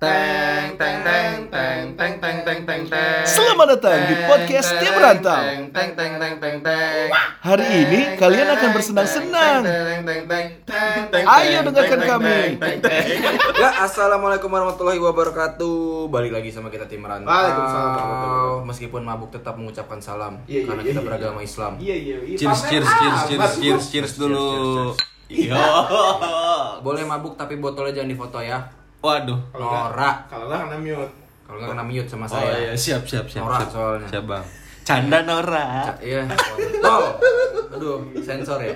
Teng teng teng teng teng teng teng teng teng. Selamat datang di podcast Tim Rantau. Teng teng teng teng teng teng. Hari ini kalian akan bersenang-senang. Teng teng teng teng teng. Ayo dengarkan kami. Ya, assalamualaikum warahmatullahi wabarakatuh. Balik lagi sama kita tim Rantau. Waalaikumsalam warahmatullahi Meskipun mabuk tetap mengucapkan salam Iya, iya, karena iya, kita iya. beragama Islam. Iya iya. iya. Cheers, cheers, cheers, cheers, cheers, cheers dulu. Iya. Boleh mabuk tapi botolnya jangan difoto ya. Waduh. Kalau Norak. Kalau nggak kena mute. Kalau nggak kena mute sama Oh saya. iya, siap, siap, siap. Siap. soalnya. Siap, Bang. Canda Nora. Iya, kontol. Aduh, sensor ya.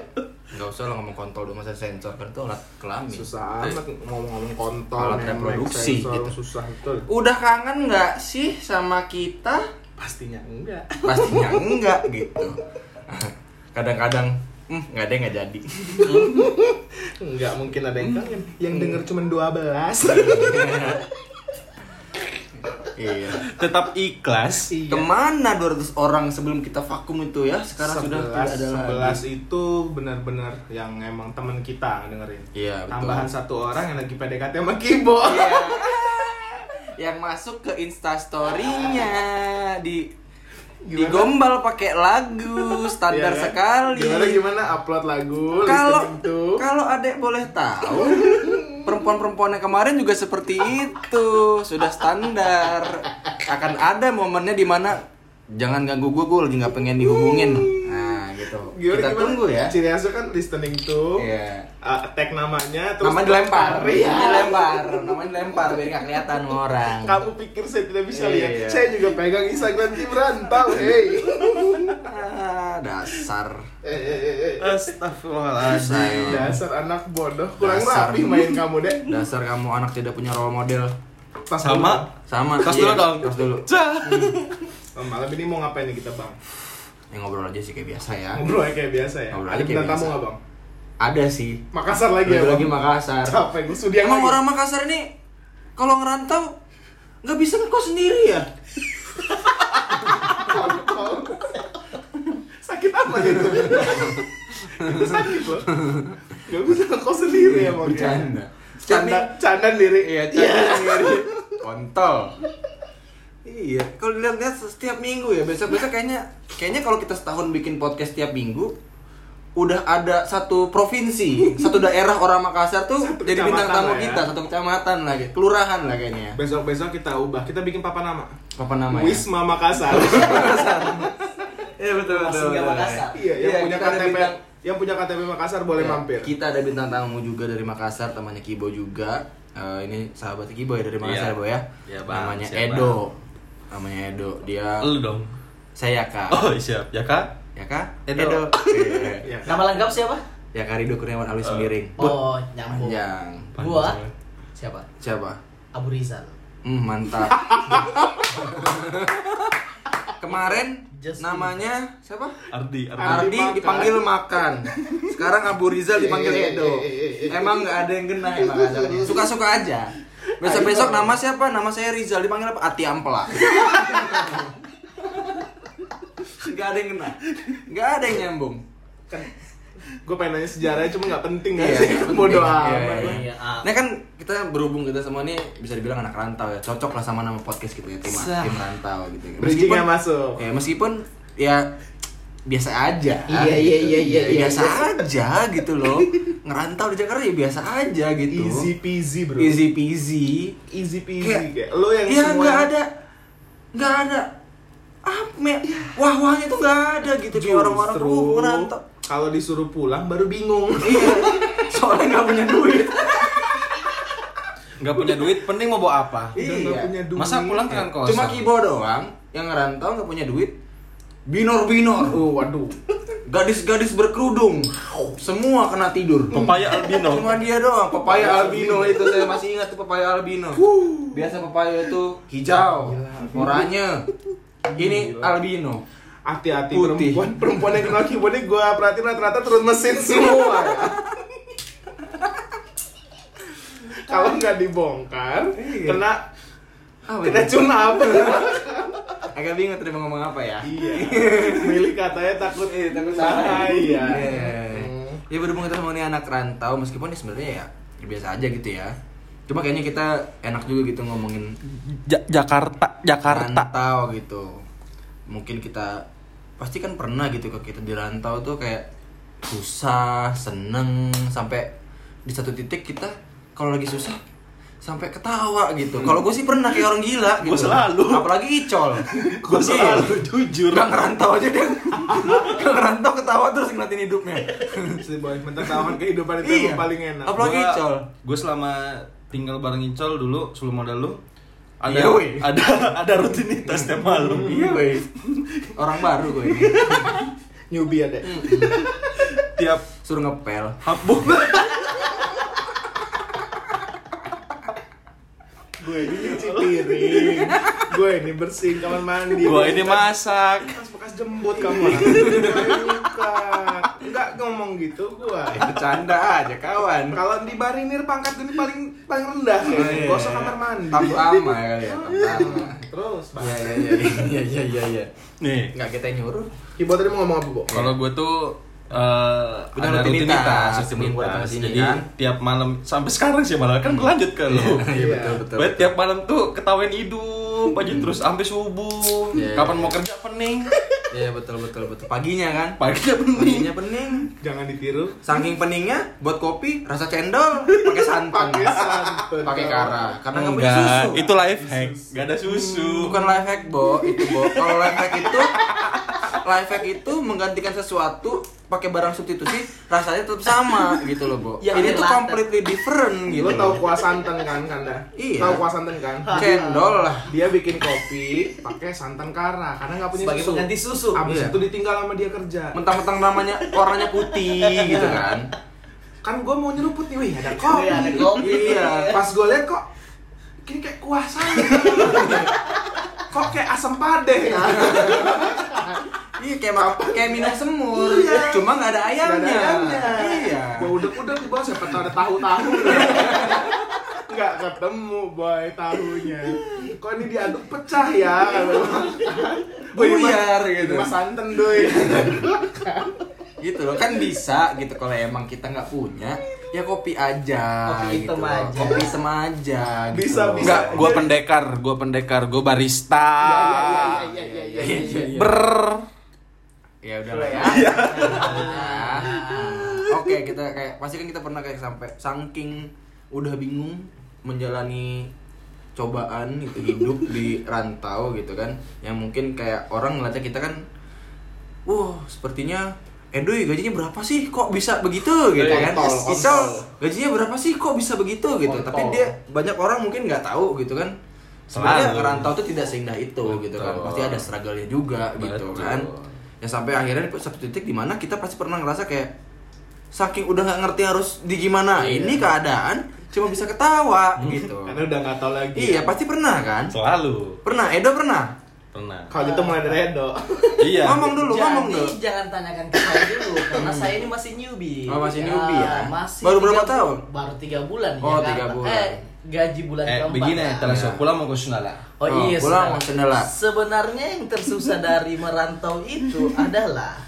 Enggak usah lah ngomong kontol dulu masa sensor kan itu alat kelamin. Susah amat ngomong-ngomong kontol. Alat reproduksi, sensor, gitu. Susah betul. Udah kangen nggak sih sama kita? Pastinya enggak. Pastinya enggak gitu. Kadang-kadang hmm, nggak ada yang nggak jadi. Enggak mungkin ada yang kangen. Yang denger cuma 12. Iya. Tetap ikhlas. Iya. Ke mana 200 orang sebelum kita vakum itu ya? Sekarang sudah tidak ada lagi. 11 itu benar-benar yang emang teman kita dengerin. Iya, betul. Tambahan satu orang yang lagi PDKT sama Kibo. Iya. yang masuk ke instastorynya di digombal pakai lagu standar Iya kan? sekali. Gimana gimana upload lagu Kalau kalau adek boleh tahu, perempuan-perempuan yang kemarin juga seperti itu, sudah standar. Akan ada momennya di mana jangan ganggu gue, gue lagi nggak pengen dihubungin. Gimana, Kita gimana? tunggu ya. Ciri khasnya kan listening to. Iya. uh, tag namanya terus Nama dilempar, Iya. namanya dilempar, namanya dilempar biar nggak kelihatan sama orang. Kamu pikir saya tidak bisa Iya, lihat? iya. Saya juga pegang Instagram tim rantau, hey. Ah, dasar. Eh, eh, eh, eh. Astagfirullahaladzim. Dasar anak bodoh, kurang Dasar. rapi main kamu deh. Dasar kamu anak tidak punya role model. Pas Sama. Sama. Tos iya, dulu dong. Tos dulu. Dulu. Oh, malam ini mau ngapain nih kita bang? Ya ngobrol aja sih kayak biasa ya. Ngobrol aja kayak biasa ya. Ngobrol Ada aja kayak tamu nggak bang? Ada sih. Makassar lagi ya Lagi, bang? lagi Makassar. Capek gue yang Emang lagi. orang Makassar ini kalau ngerantau nggak bisa ngekos sendiri ya? sakit apa itu? itu sakit loh. Gak bisa ngekos sendiri ya bang. Bercanda. Canda, canda diri. Iya, canda sendiri. Kontol. Iya, kalau dilihat-lihat setiap minggu ya, besok-besok kayaknya kayaknya kalau kita setahun bikin podcast setiap minggu udah ada satu provinsi, satu daerah orang Makassar tuh Satu jadi bintang tamu ya. kita, satu kecamatan lagi, kelurahan lah kayaknya. Besok-besok kita ubah, kita bikin papa nama. Apa namanya? Wisma Makassar. Iya betul Masih nggak Makassar. Iya, yang Iya, punya KTP, bintang- yang punya KTP Makassar boleh Ya, mampir. Kita ada bintang tamu juga dari Makassar, temannya Kibo juga. Eh, ini sahabat Kibo ya dari Makassar, Iya. Bo ya. Iya, Bang. Namanya Siap, Edo. Namanya Edo. Dia Lu dong. saya Kak. Oh, siap. Ya, Kak? Ya Kak? Edo. Iya. Iya. Nama lengkap siapa? ya Kak Rido Kurniawan Alwi Semiring. Put. Oh, nyambung. Panjang. Gua siapa? Siapa? Abu Rizal. Hmm, mantap. Kemarin Justin. namanya siapa? Ardi, Ardi. Ardi makan. dipanggil makan. Sekarang Abu Rizal dipanggil Edo. Emang nggak ada yang genah ya ini. Suka-suka aja. Besok-besok nama siapa? Nama saya Rizal dipanggil apa? Ati Ampela. Gak ada yang kena. Gak ada yang nyambung. Kan gue pengen nanya sejarahnya cuma nggak penting penting. Bodoh Iya, amat. iya, Iya, ah. Nah kan kita berhubung kita semua nih bisa dibilang anak rantau ya. Cocok lah sama nama podcast gitu ya. Tim, tim rantau gitu. ya. Bridgingnya masuk. Ya, meskipun ya biasa aja. Iya, iya, iya, iya, iya. Biasa aja gitu loh. Ngerantau di Jakarta ya biasa aja gitu. Easy peasy bro. Easy peasy. Easy peasy. Kayak- Kayak, lo yang ya semua nggak ada nggak ada apa me wah wahnya tuh nggak ada gitu kayak orang-orang Justru oh, ngerantau Kalau disuruh pulang baru bingung. iya soalnya nggak punya duit Nggak punya duit, penting mau bawa apa? Iya. punya duit. Masa pulang dengan kosong? cuma kibo doang yang ngerantau nggak punya duit binor binor. Oh, waduh. gadis-gadis berkerudung. Semua kena tidur. Papaya albino. cuma dia doang papaya albino. itu saya masih ingat tuh papaya albino. Biasa papaya itu hijau oranye. Ini albino. Hati-hati Putih. perempuan perempuan yang kenal ini gue perhatiin rata-rata turun mesin semua. Kalau nggak dibongkar, Iya. kena Apa kena itu? cunap. agak bingung tadi mau ngomong apa ya iya. Milih katanya takut Iya, takut salah. bahaya. Iya. Ya berhubung kita sama ini anak rantau meskipun ini sebenarnya ya, ya biasa aja gitu ya. Cuma kayaknya kita enak juga gitu ngomongin Ja- Jakarta, Jakarta. rantau gitu. Mungkin kita pasti kan pernah gitu kalau kita di rantau tuh kayak susah, seneng sampai di satu titik kita kalau lagi susah sampai ketawa gitu. Kalau gue sih pernah kayak orang gila gitu. Gua selalu. Apalagi Icol. Gue selalu jujur. Gak ngerantau aja dia. Gak ngerantau ketawa terus ngeliatin hidupnya. Si boy mentertawakan kehidupan itu yang paling enak. Apalagi Icol. Gue selama tinggal bareng Icol dulu sebelum ada lu ada Iya, ada ada rutinitas tiap malam. Iya, weh. Orang baru gue ini. Newbie ada. Tiap Suruh ngepel. habuk Gue ini nyuci piring. Gue ini bersihin kamar mandi. gua ini masak. bekas-bekas jembut kamu. Bukan. Enggak ngomong gitu gua. Bercanda aja kawan. Kalau di Barinir pangkat ini paling paling rendah Oh, kayaknya. iya. Gosok kamar mandi. Tabu ama kali ya. tabu ama. Terus, Bang. Iya iya iya iya iya iya iya. Nih, Enggak kita nyuruh. Ibu tadi mau ngomong apa, Bu? kalau gue tuh eh Punya ada rutinitas, rutinitas, sebelum gua datang ke sini, Jadi kan? tiap malam sampai sekarang sih malah kan berlanjut ke lu. Iya betul betul. Gue tiap malam tuh ketawain hidup aja terus sampai subuh. Iya, Kapan iya. mau kerja pening. Iya betul betul betul. Paginya kan. Paginya pening. Paginya pening. Jangan ditiru. Saking peningnya buat kopi rasa cendol pakai santan. Pakai santan. Pakai kara. Karena nggak punya Enggak, susu. itu life hack. Gak ada susu. Bukan life hack, Bo. Itu, Bo. Kalau life hack itu life hack itu menggantikan sesuatu pakai barang substitusi rasanya tetap sama gitu loh, Bo. Yang Ini tuh completely different gitu. Tahu loh. kuah santan kan, Kanda? Iya. Tahu kuah santan kan? cendol lah. Dia bikin kopi pakai santan kara karena nggak punya Sebagai susu. pengganti susu. Abis Iya. itu ditinggal sama dia kerja. Mentang-mentang namanya warnanya putih gitu kan. Kan gue mau nyeruput nih, wih ada kopi. Iya, ada kopi. Iya. Pas gue liat kok, ini kayak kuah santan. kok kayak asam pade. Iya kayak mak- kayak minum semur, Iya. cuma nggak ada ayamnya. Nggak ada ayamnya. Iya. Gue udah-udah di bawah siapa tahu ada tahu-tahu. Nggak ketemu boy tahunya. Kok ini diaduk pecah ya? Buyar gitu. Mas santan doi. Gitu loh kan bisa gitu kalau emang kita nggak punya ya kopi aja Kopi gitu hitam loh. aja. kopi hitam aja gitu Bisa, loh. bisa. Enggak, gua pendekar, gua pendekar, gua barista. Iya iya iya iya iya. Iya, iya, iya. Ber. Ya udahlah ya. Oke kita kayak pasti kan kita pernah kayak sampai saking udah bingung menjalani cobaan itu hidup di rantau gitu kan. Yang mungkin kayak orang ngeliatnya kita kan wah sepertinya Edoy gajinya berapa sih? Kok bisa begitu? Gitu kan. Kontol, Isol kontol. gajinya berapa sih? Kok bisa begitu? Gitu. Tapi dia banyak orang mungkin nggak tahu gitu kan. Sebenarnya ngerantau tuh tidak seindah itu gitu kan. Betul. pasti ada struggle-nya juga gitu Betul. kan ya sampai akhirnya di satu titik di mana kita pasti pernah ngerasa kayak saking udah nggak ngerti harus di gimana Iya. ini keadaan cuma bisa ketawa gitu Karena udah nggak tahu lagi. iya pasti pernah kan Selalu. pernah Edo pernah Pernah. Kalau gitu mulai dari Edo. Iya. ngomong dulu ngomong Jadi dulu jangan tanyakan ke saya dulu karena saya ini masih newbie. Oh, masih newbie ya? Masih Baru berapa tahun? Baru tiga bulan Oh, tiga bulan. Eh, gaji bulan Eh, keempat. begini, lah. terus Ya. pulang mau ke Sunala. Oh, Oh, iya, pulang mau sendela. Sebenarnya yang tersusah dari merantau itu adalah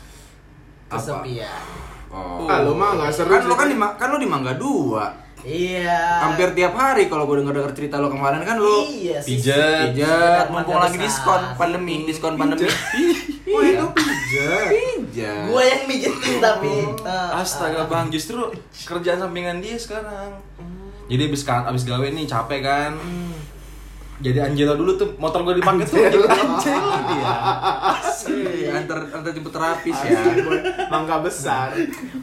Apa? kesepian. oh. Ah, lu mah nggak seru kan lo kan di kan lo di Mangga Dua Iya. hampir tiap hari kalau gue denger denger cerita lo kemarin kan lo Iya. Pijet. pijat Sekitar mumpung lagi diskon pandemi diskon pandemi Oh, Edo pijat. pijat Gua yang mijetin tapi Oh. eh, Astaga bang, justru kerjaan sampingan dia sekarang. Jadi abis kan, abis gawe nih capek kan. Jadi Angela dulu tuh motor gue dipakai tuh jadi Angela dia. Iya, antar antar jemput terapis ya Mangga besar.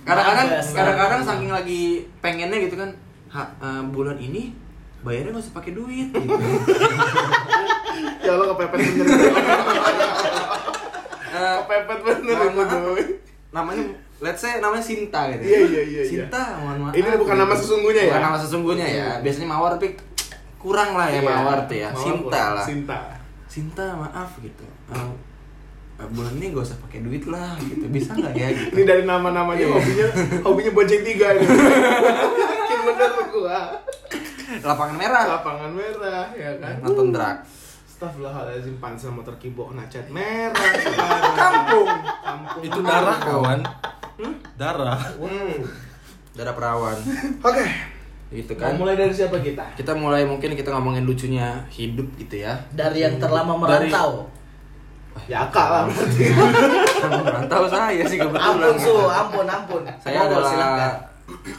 kadang-kadang kadang-kadang saking lagi pengennya gitu kan ha, eh, bulan ini bayarnya nggak usah pakai duit gitu. Ya lo kepepet bener. Eh, Kepepet bener itu namanya let's say namanya Sinta gitu Iya, iya, iya, iya. Sinta mohon maaf Ini bukan nama sesungguhnya ya? bukan nama sesungguhnya ya biasanya mawar tapi kurang lah ya Iya, mawar tuh ya Mawar Sinta kurang. lah Sinta. Sinta maaf gitu Eh, bulan ini gak usah pakai duit lah gitu bisa nggak ya gitu Ini dari nama-namanya Iya. hobinya hobinya bonceng tiga ini. Yakin bener gua. lapangan merah Lapangan merah ya kan. nonton drag Astagfirullahaladzim pansel motor kibok nacat merah. Kampung. Kampung. Itu darah kawan. Darah. Hmm. darah perawan Oke. gitu Mau kan mulai dari siapa kita? kita mulai mungkin kita ngomongin lucunya hidup gitu ya Dari yang terlama merantau. Ya kak lah berarti. merantau saya sih kebetulan Ampun su, ampun ampun. saya Monggo, adalah silakan.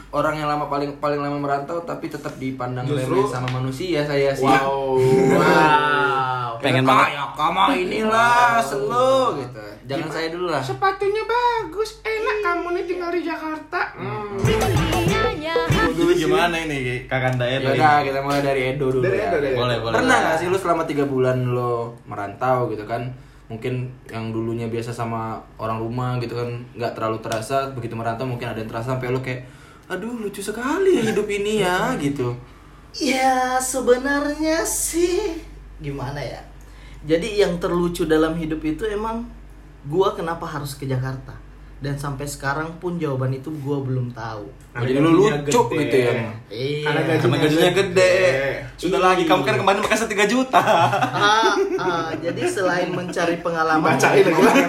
Orang yang lama paling paling lama merantau tapi tetap dipandang remeh sama manusia saya sih Wow. Wow. Pengen banget. kayak kamu inilah selo gitu jangan saya dulu lah Sepatunya bagus, enak kamu nih tinggal di Jakarta. Hmm. Jadi gimana ini Kakanda ya Edo? udah kita mulai dari Edo dulu Dari ya. Edo, dari Boleh, Edo. boleh. pernah nggak sih lu selama tiga bulan lo merantau gitu kan mungkin yang dulunya biasa sama orang rumah gitu kan nggak terlalu terasa begitu merantau mungkin ada yang terasa sampai lo kayak aduh lucu sekali ya hidup ini ya gitu Ya sebenarnya sih gimana ya. Jadi yang terlucu dalam hidup itu emang gua kenapa harus ke Jakarta dan sampai sekarang pun jawaban itu gua belum tahu. Oh, jadi lu gajinya lucu gede. gitu ya Iya. Karena gaji- Karena gajinya gede. Sudah Iya. lagi kamu kan kemarin makasih 3 juta. Ah, ah, jadi selain mencari pengalaman Bacain lagi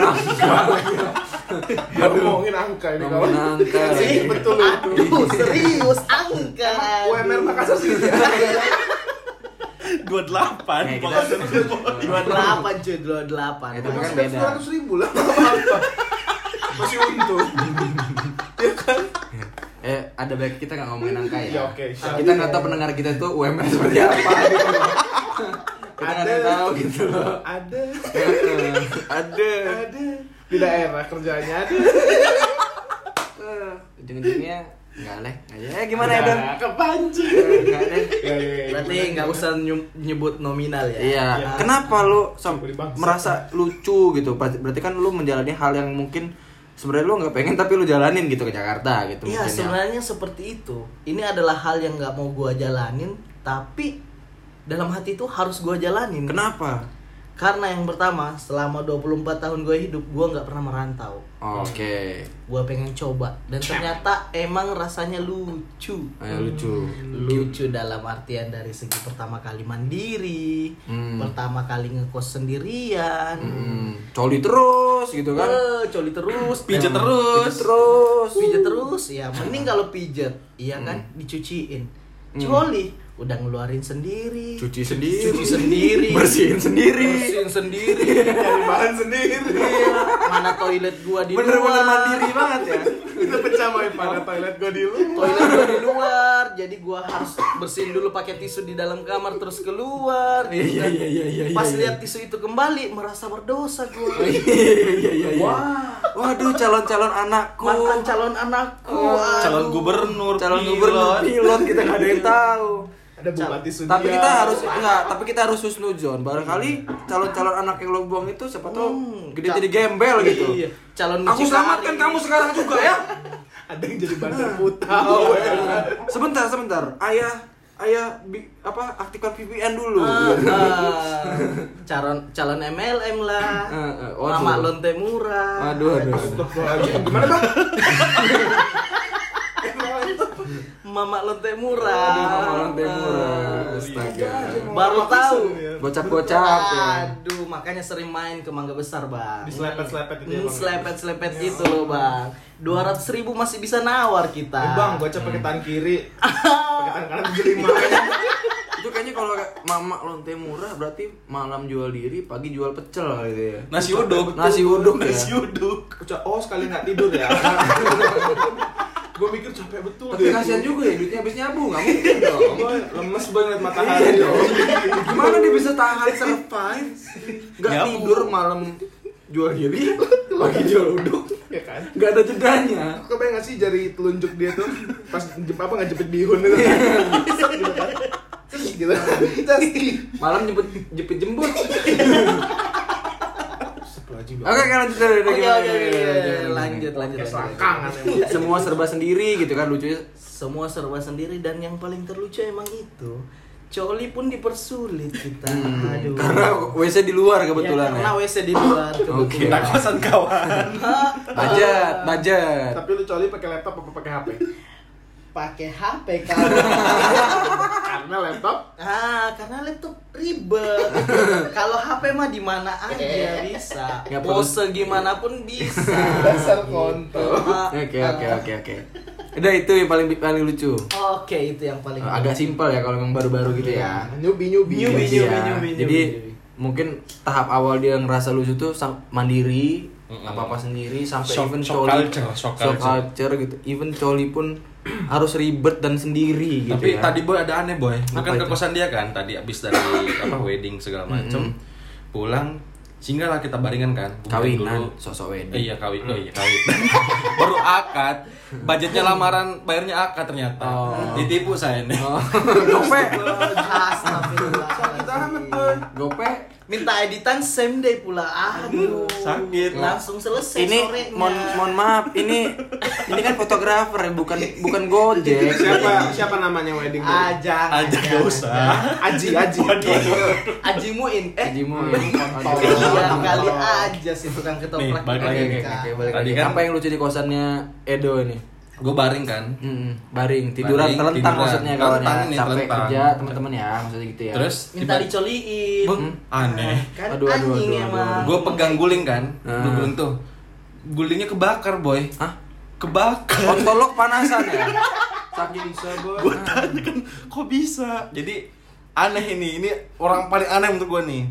lah. Ngomongin angka ini kawan. Ngomongin angka. Sih, betul itu. Aduh, serius angka. UMR Makassar sih. 28 Nih, kita- Dua delapan cuy, dua delapan. Itu kan beda. Ratus ribu lah. Masih untung. Ya kan? eh ada baik kita nggak ngomongin angka ya Ya, oke, siap. kita nggak tahu pendengar kita itu UMR seperti apa gitu kita nggak tahu gitu loh Ada. ada Ada. Di daerah kerjanya ujung-ujungnya nggak leh ya gimana ya dong Kepancing. nggak deh Ya, ya, ya. Berarti nggak usah nyebut nominal ya. Iya, Iya. kenapa lu merasa lucu gitu? Berarti kan lu menjalani hal yang mungkin sebenarnya lu nggak pengen tapi lu jalanin gitu ke Jakarta gitu Iya mungkin ya. sebenarnya seperti itu. Ini adalah hal yang nggak mau gua jalanin, tapi dalam hati itu harus gua jalanin. Kenapa? Karena yang pertama, selama 24 tahun gue hidup, gua nggak pernah merantau. Oke. Gua pengen coba dan ternyata emang rasanya lucu. Ayo lucu. Lucu dalam artian dari segi pertama kali mandiri, Hmm. pertama kali ngekos sendirian. Hmm, coli terus gitu kan. Eh, coli terus, Pijet dan- terus. Pijet terus. pijet terus ya mending kalau pijet iya kan dicuciin coli udah ngeluarin sendiri Cuci sendiri. cuci sendiri Bersihin sendiri. bersihin sendiri Cari bahan sendiri. Iya, mana toilet gua di Bener-bener luar mandiri banget ya. Itu pecah main pada toilet gua di lu. toilet gua di luar jadi gua harus bersihin dulu pakai tisu di dalam kamar terus keluar Iya iya iya iya. pas iya. lihat tisu itu kembali merasa berdosa gua Iya iya iya. iya. wah Waduh calon-calon anakku. mantan calon anakku Oh, Calon gubernur, calon pilot. gubernur pilot kita nggak ada yang tahu. Ada bupati Sudia. Tapi kita harus enggak, tapi kita harus husnuzon. Barangkali calon-calon anak yang lo buang itu siapa tahu Hmm, gede jadi gembel gitu. Iya, calon Aku selamatkan kamu sekarang juga ya. ada yang jadi bandar putau. Sebentar, sebentar. Ayah, ayah bi- apa aktifkan VPN dulu. Ah, ah. calon calon MLM lah eh, waduh. mama lonte murah Aduh, aduh. aduh. Gimana bang? Mama lonte Aduh, murah Mama Lonte murah. Astaga. baru tahu Gocap-gocap ya. aduh makanya sering main ke mangga besar bang Diselepet-selepet itu ya, Hmm, Bang? selepet-selepet itu loh bang 200 ribu masih bisa nawar kita Eh, bang, gua pakai tangan kiri, pakai tangan kanan tujuh lima. Itu kayaknya kalau mama lonte murah berarti malam jual diri, pagi jual pecel gitu ya. Nasi uduk. Nasi uduk ya. Nasi uduk. Oh sekali nggak tidur ya? gue mikir capek betul Tapi deh. kasihan juga ya duitnya habis nyabu, nggak mungkin dong. Lemes banget matahari dong. Gimana dia bisa tahan survive? Gak Nyabu. tidur malam jual diri, pagi jual uduk, Ya kan? gak ada jedanya. Kau bayang gak sih jari telunjuk dia tuh pas apa nggak jepit bihun itu kan? gitu kan? Terus gitu. Terus Malam jemput jepit jembut. Oke, kan lanjut dari oke oke oke lanjut lanjut lanjut. selangkangan. Semua serba sendiri gitu kan lucunya. semua serba sendiri dan yang paling terlucu emang itu coli pun dipersulit kita aduh Karena WC di luar kebetulan ya, karena ya. WC di luar Oke. Kita kosan kawan. Budget, budget. Tapi lu coli pakai laptop apa pakai HP? Pakai HP kan Karena laptop ah karena laptop ribet kalau HP mah di mana aja bisa Nggak perlu. pose gimana pun bisa dasar kontol. Ah, Oke, oke, ah. oke, oke. Udah itu yang paling paling lucu. Oke, itu yang paling Agak simpel ya kalau yang baru-baru gitu ya. Nyubi nyubi. Nyubi, nyubi, nyubi, Jadi mungkin tahap awal dia ngerasa lucu tuh mandiri, Mm-mm. apa apa sendiri sampai Shock- even shock coli, culture, shock culture. culture gitu. Even coli pun harus ribet dan sendiri gitu Tapi ya. tadi boy ada aneh boy. Lu Apa kan ke kosan dia kan tadi abis dari apa wedding segala macem. Pulang singgah lah kita baringan kan. Kawinan, dulu. sosok wedding. Eh, iya kawin, oh iya kawin. Baru akad, budgetnya lamaran, bayarnya akad ternyata. Oh. Ditipu saya nih. Oh, gope. Gope. Minta editan same day pula. Aduh. Sakit. Langsung selesai Ini sorenya. mohon mohon maaf, ini ini kan fotografer bukan bukan Gojek. Siapa siapa namanya wedding Ah, day? Aja jangan, gak usah. Aji Aji. Aji Muin. Eh, Haji Muin. Iya kali aja sih tukang ketoprak. Nih, balik lagi, Tadi lagi. kan- Apa yang lucu di kosannya Edo ini? Gue baring kan. Mm, baring, tiduran, Baring, telentang tiduran. maksudnya kawan ya. Ini, Capek telentang. kerja teman-teman ya, maksudnya gitu ya. Terus Minta dicoliin. Bung, aneh. Kan Aduh, aduh, aduh, emang. aduh. Gue pegang guling kan. Gua guling tuh. Gulingnya kebakar boy. Hah? Kebakar. Ontolok panasan ya? Saking sabar. gue tanya kan kok bisa jadi aneh ini ini orang paling aneh untuk gue nih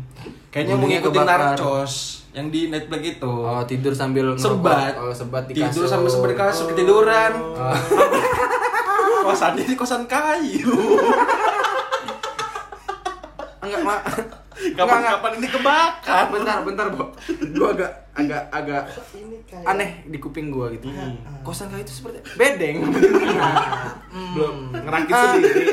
kayaknya mau ngikutin kebakar. narcos yang di Netflix itu Oh, tidur sambil sebat Oh, sebat di tidur kasur. sambil sebat di kasur ketiduran Oh. kosannya di kosan kayu Enggak, Mak. kapan-kapan ini kebakar bentar, bentar, Bo. Gua agak agak agak Ini kayak aneh di kuping gua gitu. Kosan kayak itu seperti bedeng. Belum ngerakit Ah, sendiri.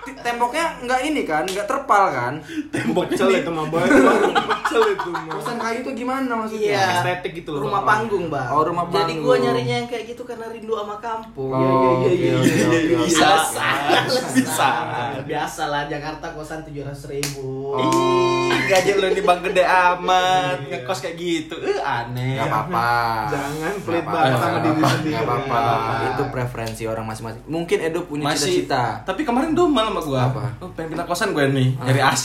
ti- temboknya nggak ini kan, nggak terpal kan? tembok Pecel itu mah. Pecel itu mah. Kosan kayu itu gimana maksudnya? Iya. Estetik gitu loh. Rumah panggung, Bang. Oh, rumah Jadi panggung. gua nyarinya yang kayak gitu karena rindu sama kampung. Oh, Iya, iya, iya, iya, iya, oke, Bisa, bisa Biasa lah Jakarta kosan tujuh ratus ribu. Ih, gaji lu di bang gede amat Iya. ngekos kayak gitu eh aneh Gak apa-apa. Jangan pelit Nggak banget sama nggak diri sendiri. nggak apa-apa. Nggak. Itu preferensi orang masing-masing. Mungkin Edo punya masih cita-cita. tapi kemarin domel sama gua Apa? oh, pengen pindah kosan gue nih nyari AC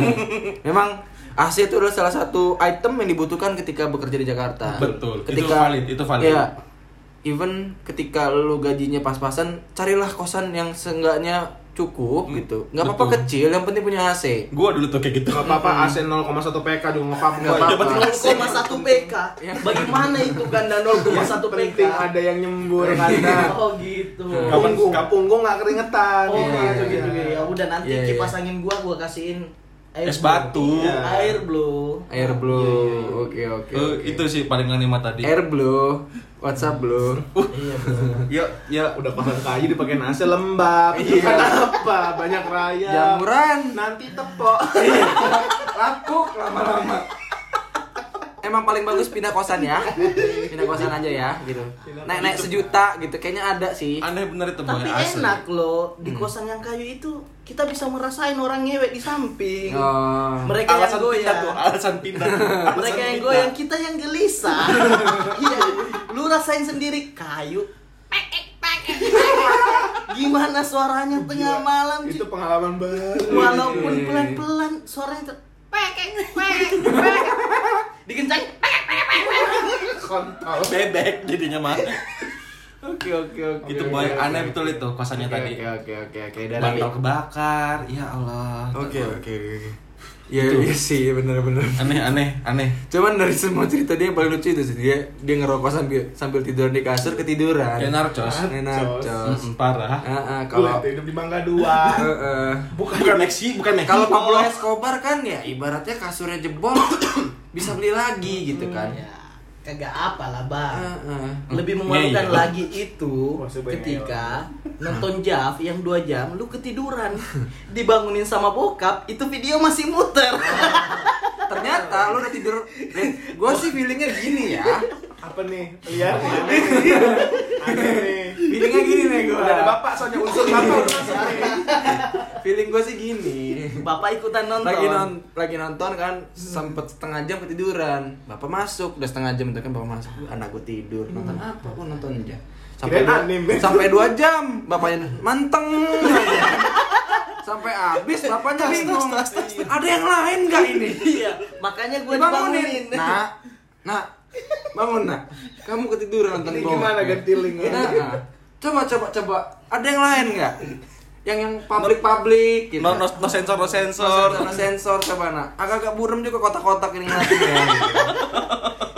Memang AC itu adalah salah satu item yang dibutuhkan ketika bekerja di Jakarta. Betul, itu Ketika valid, itu valid. Iya. Even ketika lu gajinya pas-pasan, carilah kosan yang seenggaknya cukup gitu. Nggak apa-apa kecil, yang penting punya AC. gua dulu tuh kayak gitu Nggak apa-apa AC 0,1 PK juga nggak apa-apa. Nggak boy. apa-apa. 0,1 PK. Bagaimana itu ganda 0,1 PK? Penting ada yang nyembur kanda. Oh gitu. Kapan- Punggung, punggung nggak keringetan. Oh Iya, gitu iya, gitu gitu. Ya udah nanti Iya, iya. kipas angin gua gua kasihin air Es batu. Iya, Air blue. Air blue. Oke, oke. Eh, oke. itu sih paling aneh tadi Air blue. WhatsApp blue. Iya bro. ya ya Udah kosan kayu dipakai AC lembab. Iya. Kenapa? Banyak raya. Jamuran. Nanti tepok. Lapuk lama-lama. Emang paling bagus pindah kosan ya. Pindah kosan aja ya gitu. Naik-naik sejuta gitu. Kayaknya ada sih. aneh bener itu Tapi asli. enak loh di kosan yang kayu itu kita bisa merasain orang ngewek di samping. Oh. Mereka yang alasan pindah tuh goyang. alasan pindah Mereka Alasan yang pindah. goyang, kita yang gelisah. Iya, lu rasain sendiri kayu. Gimana suaranya tengah malam? Itu pengalaman baru. Walaupun pelan-pelan suaranya tuh pekek pekek pekek. Dikencangin pekek pekek pekek. Kontol. bebek jadinya mah Oke oke oke. itu boy aneh betul itu kosannya Oke, tadi Oke oke oke oke. Dari bantal kebakar ya Allah Oke oke. Ya iya sih bener-bener. aneh aneh aneh Cuman dari semua cerita dia yang paling lucu itu sih dia dia ngerokok sambil sambil tidur di kasur ketiduran. kayak narcos Kayak narcos. Mm, parah Ah, ah, Kalau hidup di Bangga dua. Heeh. bukan bukan Meksi bukan Meksi Kalau Pablo Escobar kan ya ibaratnya kasurnya jebol bisa beli lagi gitu kan. Ya, kagak apa lah bang. Heeh. Lebih memalukan Ngeyel. lagi itu ketika nonton Jav yang dua jam lu ketiduran dibangunin sama bokap itu video masih muter Ternyata lu udah tidur. Gue sih feelingnya gini ya. Apa nih? Lihat nih. Feelingnya gini nih gue. Udah ada bapak soalnya unsur bapak udah masuk. Feeling gue sih gini. bapak ikutan nonton. Lagi non lagi nonton kan sempet setengah jam ketiduran. Bapak masuk udah setengah jam itu kan bapak masuk. Anak gue tidur nonton apa kok nonton aja. Sampai dua, sampai dua jam bapaknya manteng. Sampai habis bapaknya bingung. ada yang lain nggak ini? Iya makanya gue dibangunin. dibangunin. Nak nak bangun nak kamu ketiduran nonton bom gimana ganti link? Nah, coba coba coba. Ada yang lain nggak? Yang yang public public gitu. No, no, no sensor, no sensor. sensor sensor coba nak agak-agak burem juga kotak-kotak ini ngeliatinnya gitu.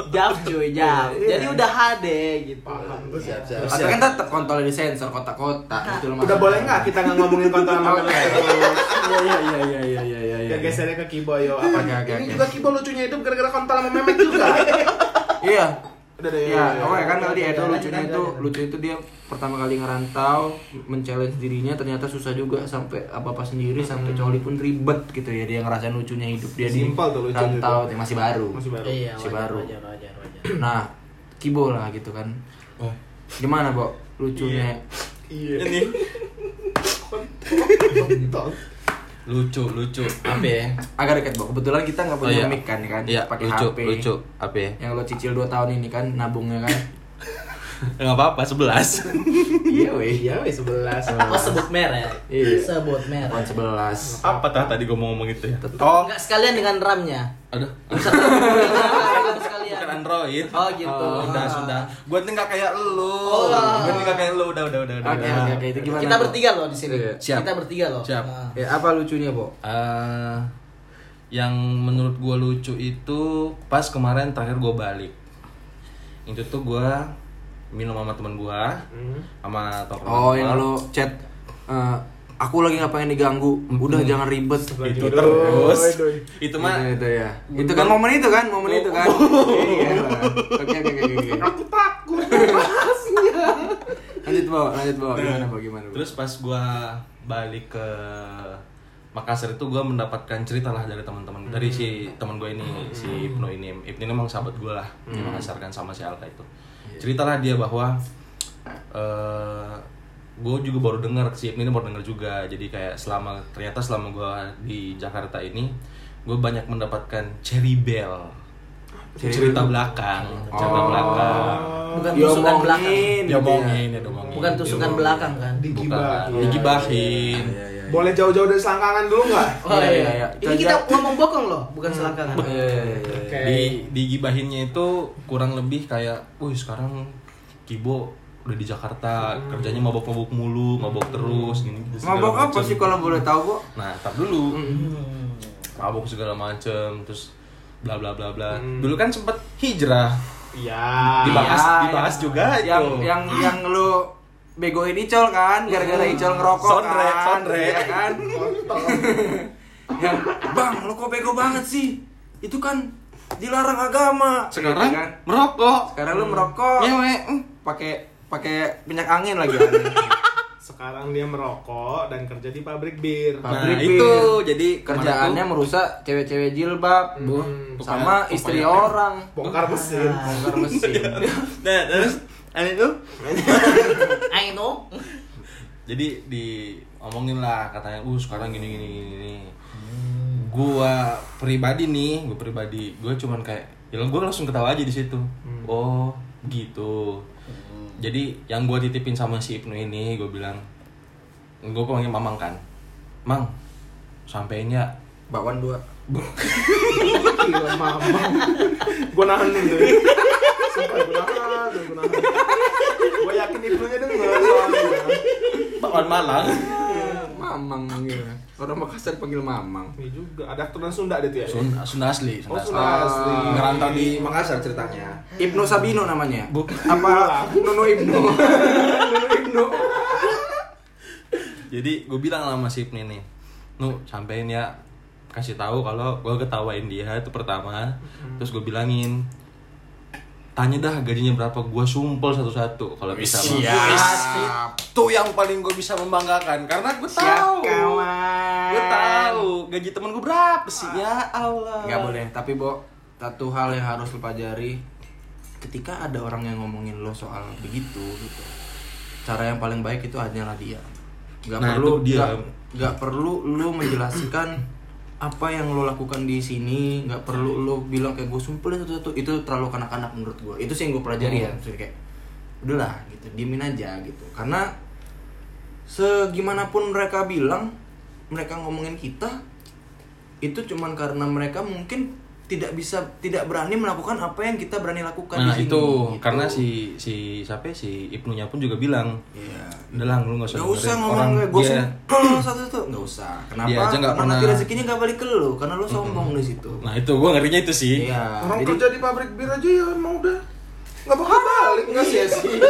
jam cuy jam. Iya. jadi udah HD gitu. Paham tuh siap siap. atau kan tetap kontol di sensor kotak-kotak gitu loh Udah boleh nggak kita nggak ngomongin konten sama iya iya iya iya iya iya iya. Ya gesernya ke Kibo yo. Apa ini juga Kibo lucunya itu gara-gara kontol sama memek juga. iya Udah deh. Ya, oke kan tadi lanjut, lucunya itu lucu itu dia pertama kali ngerantau, men-challenge dirinya ternyata susah juga sampai apa-apa sendiri sampai coli pun ribet gitu ya dia ngerasain lucunya hidup dia di Simpel tuh lucu rantau itu. masih baru. Masih baru. iya Masih wajar, baru. wajar wajar wajar Nah, Kibo lah gitu kan. Oh. Gimana, Bo? Lucunya. Iya. Ini Kontol. Lucu, lucu. Apa ya? Agak dekat, Bo. Kebetulan kita nggak Oh, punya iya. mic kan, kan? Iya, pakai lucu, HP. lucu. Apa ya? Yang lo cicil 2 tahun ini kan nabungnya kan. Enggak apa-apa, 11. iya, weh. Iya, weh sebelas. oh sebut merek Iya. sebut merek iPhone 11. Apa tah tadi gua mau ngomong itu ya? oh nggak sekalian dengan RAM-nya Aduh. Bisa RAM sekalian Bukan Android. oh gitu Sudah, sudah. Gua nih nggak kayak lu. Oh. Gua nih nggak kayak lu. Udah, udah, udah. udah. Oke, oke, oke. Itu gimana? kita Bo? bertiga loh di sini Iya. Siap. kita bertiga loh Siap. Ya, apa lucunya, Bo? Eh, yang menurut gua lucu itu pas kemarin terakhir gua balik. Itu tuh gua minum sama teman gua sama tongkrong. Oh, yang lo chat eh, aku lagi ngapain diganggu. Udah jangan ribet. itu Doi, terus. doi. Itu mah itu, itu ya. Itu kan momen itu kan, momen itu kan. Iya. Oke, oke, oke, oke. Aku takut bahasnya. Lanjut, Bo. Lanjut, Bo. Gimana, Bo? Gimana, Bo? Terus pas gua balik ke Makassar itu gua mendapatkan cerita lah dari teman-teman dari si teman gue ini si Ibnu ini Ibnu ini emang sahabat gue lah di Makassar kan sama si Alka itu ceritalah dia bahwa eh gue juga baru dengar si ini baru dengar juga jadi kayak selama ternyata selama gua di Jakarta ini gue banyak mendapatkan cherry bell Cherry cerita bell. belakang cerita Oh. belakang bukan tusukan belakang Diomongin, ya. diomongin ya bukan tusukan belakang kan Digibahin. Boleh jauh-jauh dari selangkangan dulu nggak? Oh Iya, iya, iya. Ini kita ngomong bokong loh, bukan selangkangan. Iya, iya, iya, iya. Oke. di digibahinnya itu kurang lebih kayak, wih sekarang Kibo udah di Jakarta kerjanya mabok-mabok mulu, mabok terus gini. gitu, segala Mabok apa sih kalau boleh tahu, Bo? Nah, tar dulu. Hmm. Mabok segala macem, terus bla bla bla bla. Hmm. Dulu kan sempet hijrah. Iya. Dibahas, Iya, dibahas yang- juga itu. yang yang yang lu begoin Icol kan gara-gara Icol ngerokok Sondre, kan sondre. Iya kan yang bang lu kok bego banget sih itu kan dilarang agama Sekarang Gitu kan? merokok. sekarang lu merokok Ngewe. mm. pakai pakai minyak angin lagi. Sekarang dia merokok dan kerja di pabrik bir. Pabrik Nah, bir. itu jadi kerjaannya tuh? merusak cewek-cewek jilbab Bu. Hmm, sama pokoknya- istri pokoknya- orang Bongkar mesin. bongkar mesin Nah, terus aneh tuh I know. jadi diomongin lah katanya uh sekarang gini gini gini, gini. gua pribadi nih gua pribadi gua cuman kayak ya gua langsung ketawa aja di situ. Oh gitu. Jadi yang gua titipin sama si Ibnu ini gua bilang gua panggil mamang kan. Mang sampein ya. Bakwan dua. Gila mamang. Gua nahan dulu. Sumpah gua nahan, gua nahan. Gua yakin ibunya denger soalnya. Bakwan Malang mamang gitu orang Makassar panggil mamang. Ini juga. Ada aktor Sunda dia tuh ya. Sunda, Sunda asli Oh, Sunda Sunda asli. ngerantau di Makassar ceritanya. Ibnu Sabino namanya. Bukan. apa? Nuno Ibnu. Nuno Ibnu. Jadi gue bilang sama si Ibnu nih nu sampein ya. Kasih tahu kalau gue ketawain dia itu pertama. Terus gue bilangin tanya dah gajinya berapa gue sumpel satu-satu kalau bisa siap. tuh yang paling gue bisa membanggakan karena gue tahu. gue tahu gaji temen gue berapa sih? Ya Allah. Nggak boleh tapi bo satu hal yang harus lo pelajari. Ketika ada orang yang ngomongin lo soal begitu gitu cara yang paling baik itu hanyalah dia nggak Nah, perlu itu dia. nggak nggak perlu lo menjelaskan apa yang lo lakukan di sini nggak perlu lo bilang kayak gue sumpel itu satu itu terlalu kanak-kanak menurut gue itu sih yang gue pelajari ya. Hmm. Maksudnya kayak udahlah gitu. Diemin aja gitu. Karena segimanapun mereka bilang mereka ngomongin kita itu cuman karena mereka mungkin tidak bisa tidak berani melakukan apa yang kita berani lakukan Nah di sini. itu Gitu. karena si si siapa ya, si Ibnunya pun juga bilang Iya. udah lah lu nggak usah Gak usah ngomong gue, gue dia satu satu nggak usah. Kenapa? Dia aja nggak karena pernah- nanti rezekinya nggak balik ke lu, karena lu sombong di situ. nah itu gue ngerinya itu sih Iya. Orang Jadi kerja di pabrik bir aja ya emang udah nggak bakal balik nggak sih sih.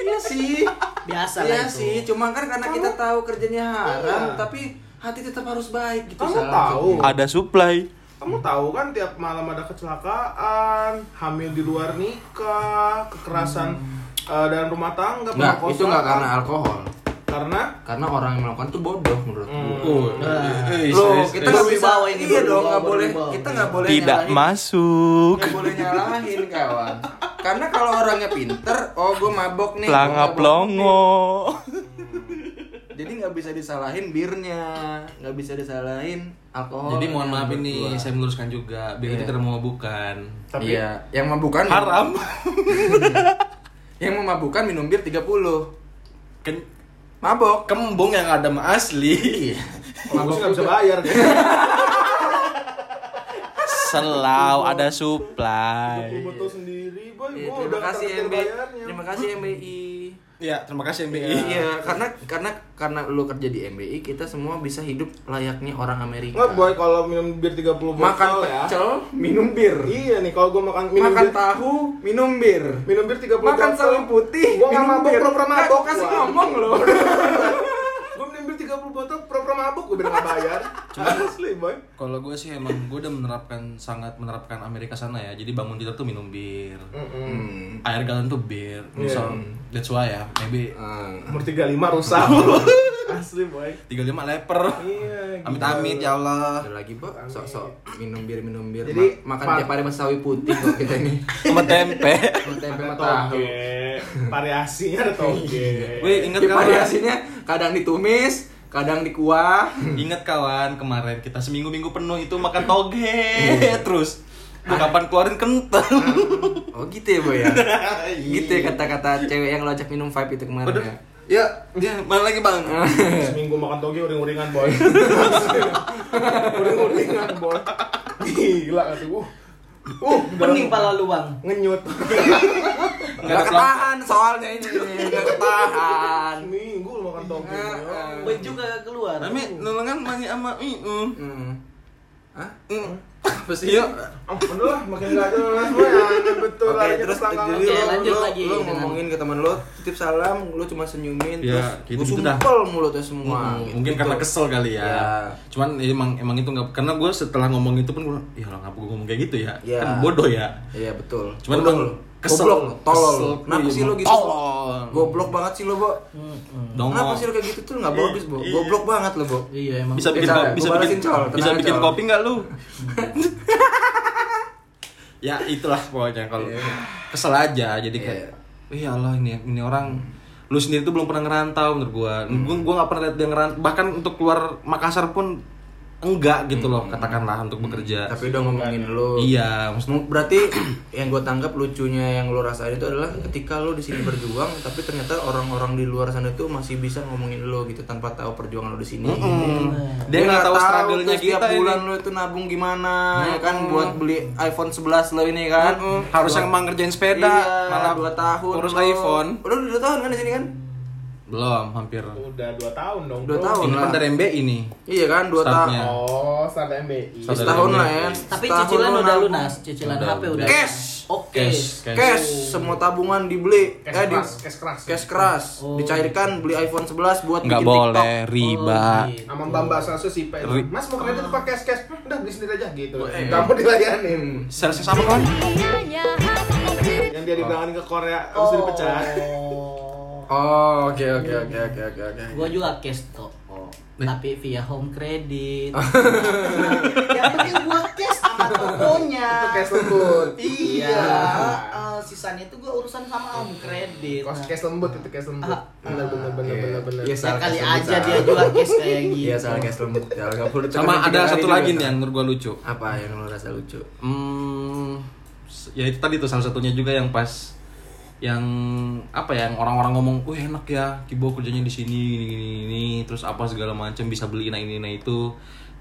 iya sih. Biasa Iya lah itu. sih, cuma kan karena kita tahu kerjanya haram, Iya. tapi hati tetap harus baik gitu. Kamu tahu? ada supply Kamu tahu kan tiap malam ada kecelakaan, hamil di luar nikah, kekerasan eh, dalam rumah tangga, pemerkosaan. itu nggak karena alkohol. Karena Karena orang yang melakukan itu bodoh menurut Hmm. gue. oh Nah. Lo kita nggak bisa ini, iya dong nggak boleh kita nggak boleh tidak nyalahin- masuk nggak boleh nyalahin kawan. Karena kalau orangnya pinter, oh gue mabok nih. gua pelanga mabok. plongo Jadi nggak bisa disalahin birnya, nggak bisa disalahin alkohol. jadi mohon maaf ini gua. saya meluruskan juga biar Iya. kita mau bukan tapi Iya, yang mabukan haram Yang memabukan minum bir 30. kan Mabok. kembung yang ada mah asli aku sih nggak bisa bayar selau ada supply. Iya, terima kasih MBI. Terima kasih MBI. Ya terima kasih MBI Iya, karena karena karena lu kerja di MBI, kita semua bisa hidup layaknya orang Amerika. Nggak, boy, kalau minum bir 30 botol makan ya. pecel, minum bir. Iya nih, kalau gua makan minum makan bir, tahu, minum bir. minum bir 30 Makan botol. sawi putih, Gua nggak minum mabok, bir. pura-pura Eh, mabok. gua kasih gua. ngomong loh. Gua minum bir 30 botol, pura-pura mabuk, gua bilang bayar. Asli, boy. Kalau gue sih emang gue udah menerapkan sangat menerapkan Amerika sana ya. Jadi bangun tidur tuh minum bir, Hmm. air galon tuh bir. Iya. So that's why ya, maybe Ah. Umur 35 rusak. Asli, boy. 35 leper. Iya. Amit-amit ya Allah. Ada lagi, Bo. Sok-sok minum bir, minum bir. Jadi, Ma- makan tiap hari sama sawi putih kok kita ini. Sama tempe. Sama tempe sama tahu. Variasinya ada toge. Wih, ingat Di kawan. variasinya kadang ditumis, kadang dikuah. Ingat kawan, kemarin kita seminggu-minggu penuh itu makan toge terus. Lu kapan keluarin kentang? Oh gitu ya, Boy ya. gitu ya kata-kata cewek yang lo ajak minum vibe itu kemarin Udah. ya. Ya, dia mana lagi bang? Seminggu makan toge uring-uringan, boy. uring-uringan, boy. Gila kata gua. Uh, Pening pala lu bang. ngenyut. Gak ketahan soalnya ini, gak ketahan. Seminggu lu makan toge. Baju kagak keluar. Tapi nulungan masih ama iu. Hmm. Hah? Apa sih yuk? Oh, bener lah, makin gak jelas, boy. Aneh betul. Oke, larinya terus jadi lo, lanjut lo, lagi dengan- ngomongin ke teman lo, titip salam, lo cuma senyumin, Ya, terus gitu-gitu lo dah. sumpel mulutnya semua. Hmm, gitu. mungkin karena kesel kali ya. Ya. Cuman ya emang emang itu nggak karena gue setelah ngomong itu pun gue ya lah ngapa gue ngomong kayak gitu ya? Ya. Kan bodoh ya. Iya betul. Cuman Bodoh emang lo. Kesel. Goblok lo, tolol. Kenapa Iya, sih lo gitu? tolol. Goblok banget sih lo, Bo. Dong. Kenapa sih lo kayak gitu tuh nggak bagus, Bo? Iya. Goblok banget lo, Bo. Iya emang. Bisa bikin Bisa, bisa bikin Col. bisa bikin kopi nggak lu? ya itulah pokoknya kalau Iya. kesel aja jadi kayak Wih ya Allah ini ini orang lu sendiri tuh belum pernah ngerantau menurut gua. Hmm. Gua gua nggak pernah lihat dia ngerantau bahkan untuk keluar Makassar pun enggak gitu loh katakanlah untuk bekerja. Hmm. Tapi udah ngomongin lo. Iya, maksudnya Berarti yang gue tanggap lucunya yang lo rasain itu adalah ketika lo di sini berjuang, tapi ternyata orang-orang di luar sana tuh masih bisa ngomongin lo gitu tanpa tahu perjuangan lo di sini. dia nggak tahu struggle-nya kita bulan ini. lo itu nabung gimana, ya kan buat beli iPhone 11 lo ini kan. Harus Dua- yang emang ngerjain sepeda, iya, malah dua tahun. urus lo. iPhone. Udah dua tahun kan di sini kan? Belum, hampir. Udah 2 tahun dong, Dua bro. tahun Ini lah. kan dari MBI nih. Iya kan dua tahun. Oh, start MBI. Start Setahun dari lah MBI. ya. Tapi Setahun cicilan udah lunas, cicilan Udah, HP udah. Cash. Oke. Cash, cash. Cash, semua tabungan dibeli, Cash eh di keras, cash keras. cash keras, Oh. dicairkan beli iPhone 11 buat Nggak bikin boleh TikTok. riba. Oh, gitu. Sama Mbak Mbak Sasu sih, Pak. Mas mau kredit pakai cash cash. Udah beli sendiri aja gitu. Kamu dilayanin. Sales sama kan? Yang dia dibilangin ke Korea harus dipecat. Oh. Oke oke oke oke oke oke. Gua juga cash kok. Oh. Tapi via home credit. Yang penting gua cash sama tokonya. Itu cash lembut. Iya. Eh, sisanya itu gua urusan sama home credit. Kos cash lembut itu cash lembut. Ah, Bener bener bener Iya. bener bener. Iya, ya kali aja dia juga cash kayak gitu. Iya, salah cash lembut. Ya, nggak perlu Sama ada satu lagi nih yang menurut gua lucu. Apa yang lo rasa lucu? Hmm, ya itu tadi tuh salah satunya juga yang pas yang apa ya yang orang-orang ngomong, "Wih, enak ya, Kibo kerjanya di sini gini gini, gini, terus apa segala macam bisa beli ini ini ini itu."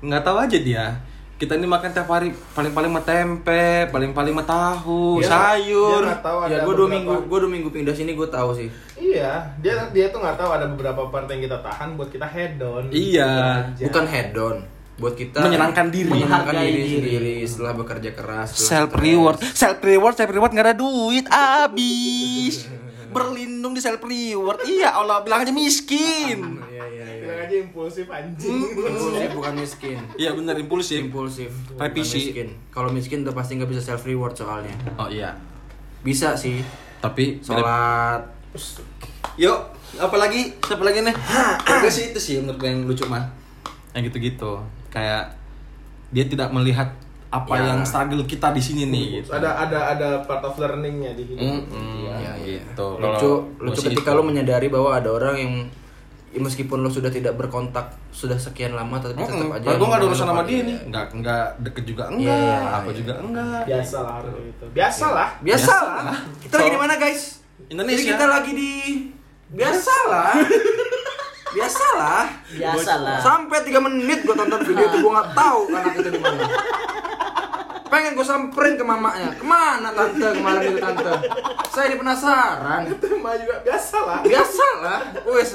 nggak tahu aja dia kita ini makan tiap hari paling-paling mah tempe, paling-paling mah tahu, Dia- sayur. dia nggak tahu ada ya gue dua minggu gue dua minggu pindah sini gue tahu sih Iya, dia dia tuh nggak tahu ada beberapa part yang kita tahan buat kita hedon. Iya. Bekerja. bukan head down buat kita Menyenangkan diri. menyenangkan diri, diri. sendiri setelah bekerja keras setelah self stres. reward, self reward, self reward nggak ada duit, abis. Berlindung di self reward. Iya, Allah bilang aja miskin. iya iya iya Bilang aja impulsif anjing. impulsif bukan miskin Iya bener impulsif. impulsif Revisi. miskin kalau miskin udah pasti nggak bisa self reward soalnya Oh iya. bisa sih Tapi sholat Yuk, apalagi siapa lagi nih? Itu sih itu sih menurut gue yang lucu mah. Yang gitu-gitu. Kayak dia tidak melihat apa Ya. yang struggle kita di sini nih gitu. Ada ada ada part of learningnya di hidup. Mm-mm, Iya. gitu. lucu Kalau lucu gua sih ketika itu. lo menyadari bahwa ada orang yang ya meskipun lo sudah tidak berkontak sudah sekian lama tapi tetap Mm-mm. aja gue gak ada urusan sama dia nih Nggak, nggak deket juga enggak Iya, iya, Aku iya. juga enggak Biasa lah gitu. Biasa lah. biasa Biasa. lah kita lagi di mana guys Indonesia. Jadi kita lagi di biasa lah biasa lah Biasa lah. sampai 3 menit gue tonton video itu gue nggak tahu anak itu di mana. Pengen gue samperin ke mamanya. Ke mana tante? Kemarin itu tante? Saya ini penasaran. Itu mah juga biasa lah. biasa lah wes.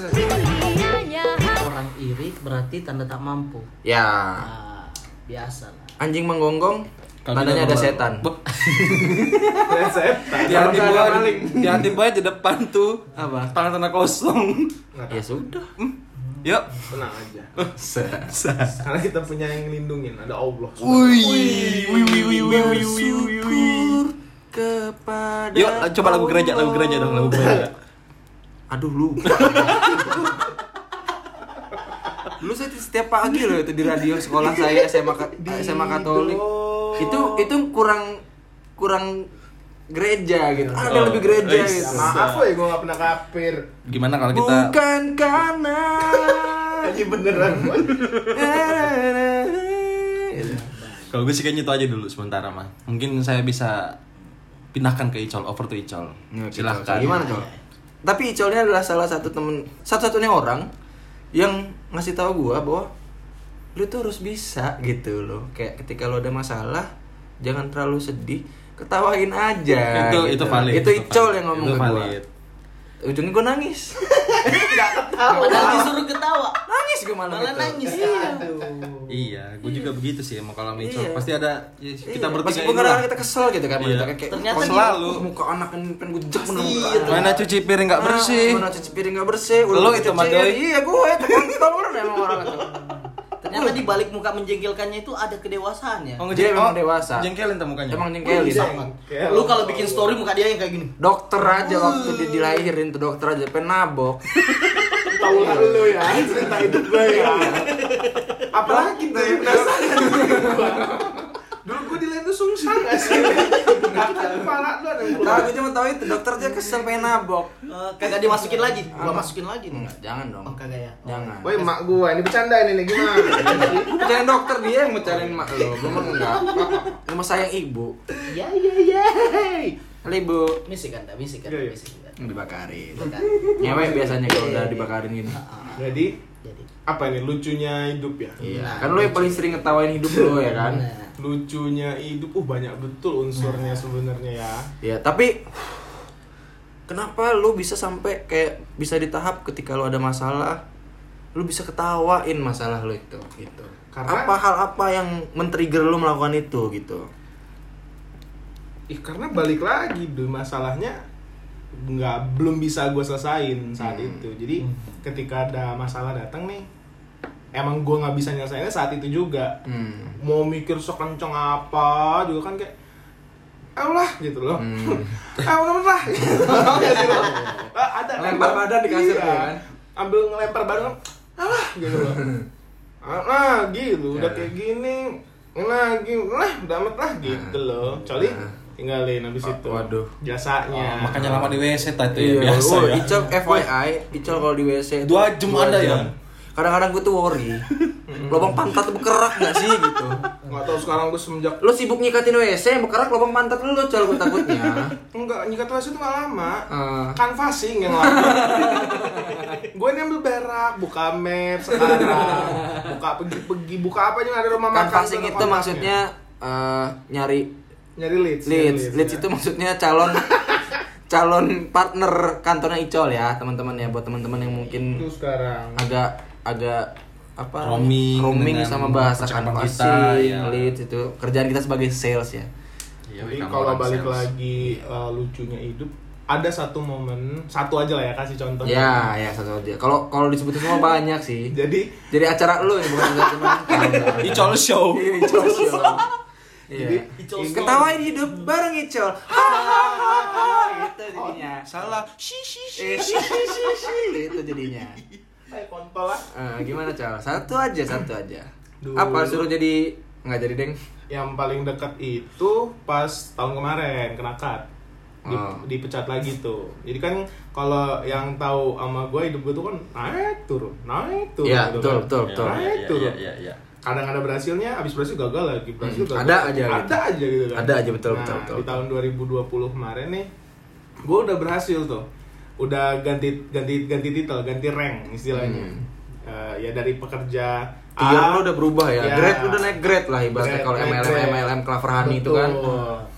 Orang iri berarti tanda tak mampu. ya. Nah, biasa lah. anjing menggonggong Tandanya ada setan. ada setan. Di hati gua di hati gua di depan tuh apa? Tanah-tanah kosong. Ya sudah. Hmm. Yuk. Tenang aja. Karena kita punya yang lindungin, ada Allah. Wih, wih, wih, wih, wih, wih, wih, kepada. Yuk, coba lagu gereja, lagu gereja dong, lagu gereja. Aduh lu. lu saya setiap pagi loh itu di radio sekolah saya SMA SMA Katolik itu itu kurang kurang gereja gitu ada Oh, lebih gereja wis. gitu Maaf ya gue gak pernah kafir. Gimana kalau kita bukan karena Ini beneran. Kalau gue sih kayaknya itu aja dulu sementara mah. Mungkin saya bisa pindahkan ke Icol, over to Icol. Silahkan. gimana coba tapi Icolnya adalah salah satu temen satu-satunya orang yang ngasih tahu gua bahwa lu tuh harus bisa gitu loh kayak ketika lo ada masalah jangan terlalu sedih ketawain aja Itu gitu. itu valid. itu Icol valid. yang ngomong Itu ke gua valid. ujungnya gua nangis Padahal disuruh ketawa. nangis gua malam Malah itu nangis. Aduh. Iya, gue juga begitu sih emang kalau Icol. Iya. Pasti ada ya, kita Iya, bertiga ini kadang kita kesel gitu kan Iya. kayak kayak Ternyata "Oh, selalu. muka anak kan pengen gue Iya, anak." Mana cuci piring nggak bersih. Ah, mana cuci piring nggak bersih udah Lo itu. Doi. iya gue itu bener emang orang itu Ternyata di balik muka menjengkelkannya itu ada kedewasaannya. Oh, Dia ngejeng- memang oh, dewasa. Jengkelin tuh mukanya. emang jengkelin. Kayak Lu kalau bikin story muka dia yang kayak gini. dokter aja waktu dia dilahirin tuh dokter aja pengen nabok Tahu lu ya. Cerita hidup gue ya. Apalagi tuh yang Dulu gue di lain tuh sungsang gak sih? Kata kepala lu ada keluar. gue cuma tahu itu dokter aja kesel pengen nabok Eh, kagak dimasukin lagi. Gua masukin lagi nih. Enggak, jangan dong Oh, kagak ya. Jangan Woi emak gue, ini bercandain ini gimana? Jangan dokter dia yang mencariin mak lo gue mah enggak rumah sayang ibu Ya ya ya. halo ibu Misi kan, misi kan, Iya, iya. misi kan. dibakarin ngewe biasanya kalau udah dibakarin gini Jadi Jadi. Apa ini lucunya hidup ya? iya Nah, kan lo yang paling sering ngetawain hidup lo ya kan Nah. Lucunya hidup, uh banyak betul unsurnya sebenarnya ya. Ya, tapi kenapa lu bisa sampai kayak bisa di tahap ketika lu ada masalah, lu bisa ketawain masalah lu itu gitu. Karena- apa hal apa yang men-trigger lu melakukan itu gitu? Ih, karena balik lagi dulu masalahnya nggak belum bisa gue selesain saat Hmm. itu. Jadi ketika ada masalah datang nih, emang gue nggak bisa nyelesainnya saat itu juga. Hmm. Mau mikir sekencang apa juga kan kayak Allah gitu loh. Hmm. Ah udah lah. gitu loh. Ah, ada? Lempar badan di kasur Iya. tuh kan? Ambil ngelempar badan alah gitu loh. Ah, Nah, gitu udah Ya. kayak gini. Nah, gitu lah, udah amat lah gitu loh. Kecuali Nah. tinggalin habis Oh, itu. waduh. Jasanya. Oh, makanya lama di WC tadi Iya, biasa oh, ya. Icol FYI, Icol kalau di WC itu Dua jam ada ya? Kadang-kadang gue tuh worry. lubang pantat bekerak nggak sih gitu. Nggak tahu sekarang gue semenjak lu sibuk nyikatin WC yang bekerak lubang pantat lu col gue takutnya. Enggak nyikat WC itu nggak lama. Eh. canvassing yang lama. Gue ambil berak buka map sekarang. Buka pergi-pergi buka apa aja ada rumah kan makan passing ada itu maksudnya eh, nyari nyari leads nyari leads leads ya. itu maksudnya calon calon partner kantornya Icol ya teman-teman ya buat teman-teman yang mungkin itu sekarang. agak agak apa Roaming roaming sama bahasa canvassing kita, ya. leads itu kerjaan kita sebagai sales ya Iya, Jadi kamu kalau orang balik sales. lagi uh, lucunya hidup ada satu momen satu aja lah ya kasih contoh ya ya satu aja kalau kalau disebutin semua banyak sih jadi jadi acara lu ini bukan acara teman Icol show. Iya, Icol show. Iya. Jadi. Ketawain hidup bareng Icol. Hahaha. Itu jadinya. Salah. Shi shi shi. Eh, shi, shi, shi, shi. Itu jadinya. Kayak kontol lah Eh, gimana Cal? Satu aja, satu aja. Dulu. Apa suruh jadi nggak jadi deng? yang paling dekat itu pas tahun kemarin kena cut Di- Oh. dipecat lagi tuh jadi kan kalau yang tahu sama gue hidup gue tuh kan naik turun naik turun Iya, gitu betul, kan. betul, betul. naik Iya, turun iya, iya, iya. kadang ada berhasilnya habis berhasil gagal lagi berhasil Hmm, gagal ada aja gitu. ada aja gitu kan Ada aja, betul, nah, betul, betul. di tahun 2020 kemarin nih gue udah berhasil tuh udah ganti ganti ganti titel ganti rank istilahnya Hmm. Eh, ya dari pekerja Tier A- lu udah berubah ya. Ya. Grade udah naik grade lah ibaratnya kalau MLM grade. MLM Clover Honey itu kan.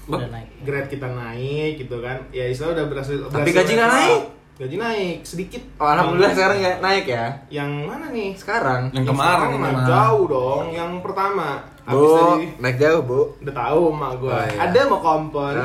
Udah naik. grade kita naik gitu kan ya istilah udah berhasil Tapi berhasil gaji nggak naik? gaji naik sedikit Oh, alhamdulillah sekarang ya naik ya. yang mana nih Sekarang. Yang kemarin mah mah. jauh dong yang pertama habis Bu, dari naik jauh, Bu. udah tahu mak gue Oh, iya. ada mau kompor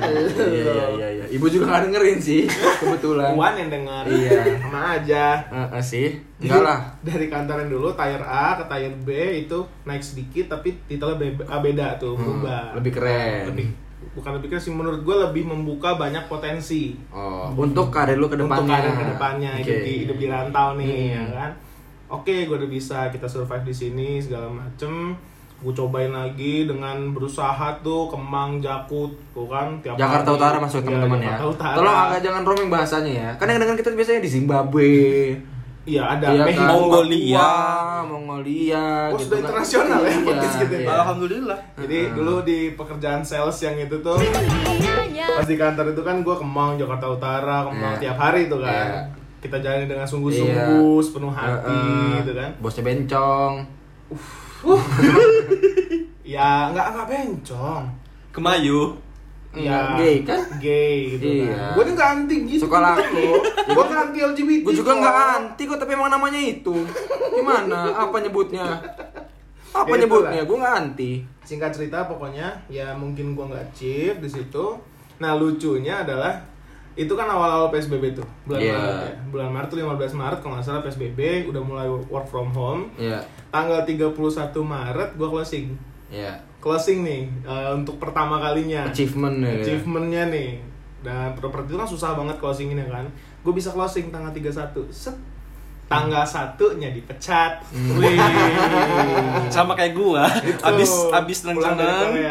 Iya, iya, iya, iya. Ibu juga nggak dengerin sih, kebetulan. Wan yang dengar Iya. sama aja Eh, eh, sih. Enggak lah. dari kantor yang dulu tire A ke tire B itu naik sedikit tapi titelnya be- ah, beda tuh berubah Hmm, lebih keren. lebih bukan lebih keren sih menurut gue lebih membuka banyak potensi Oh, untuk karir lu ke depannya. untuk karir ke depannya hidup Oke. di hidup di rantau nih Hmm. ya kan oke gue udah bisa kita survive di sini segala macem gue cobain lagi dengan berusaha tuh kemang jakut tuh kan tiap Jakarta hari. Utara masuk Iya, teman-teman ya. Utara. Tolong agak jangan roaming bahasanya ya. Kan yang dengan kita biasanya di Zimbabwe. iya ada Iya Mexico, kan? Mongolia. Papua, Mongolia Oh, gitu sudah kan. internasional ya Iya, podcast kita. iya. Alhamdulillah. jadi dulu di pekerjaan sales yang itu tuh pas di kantor itu kan gue kemang Jakarta Utara kemang Iya. tiap hari tuh kan Iya. kita jalani dengan sungguh-sungguh sepenuh hati Heeh. gitu kan Bosnya bencong. ya nggak nggak bencong Kemayu. ya gay kan? gay gitu Iya. kan gue nggak anti gitu Suka laku. gue nggak anti LGBT Gue juga nggak anti kok, tapi emang namanya itu. Gimana? Apa nyebutnya? Apa Ya, nyebutnya? Gue nggak anti. singkat cerita pokoknya ya mungkin gue nggak chip di situ nah lucunya adalah itu kan awal-awal PSBB tuh bulan Iya. Maret ya bulan Maret tuh 15 Maret kalau nggak salah PSBB udah mulai work from home Iya. tanggal 31 Maret gue closing Iya. closing nih eh, untuk pertama kalinya Achievement ya. achievementnya nih dan properti itu kan susah banget closing ini kan gue bisa closing tanggal 31 set tanggal satunya dipecat Hmm. Wih. Sama kayak gua. Gitu. Abis abis neng Korea,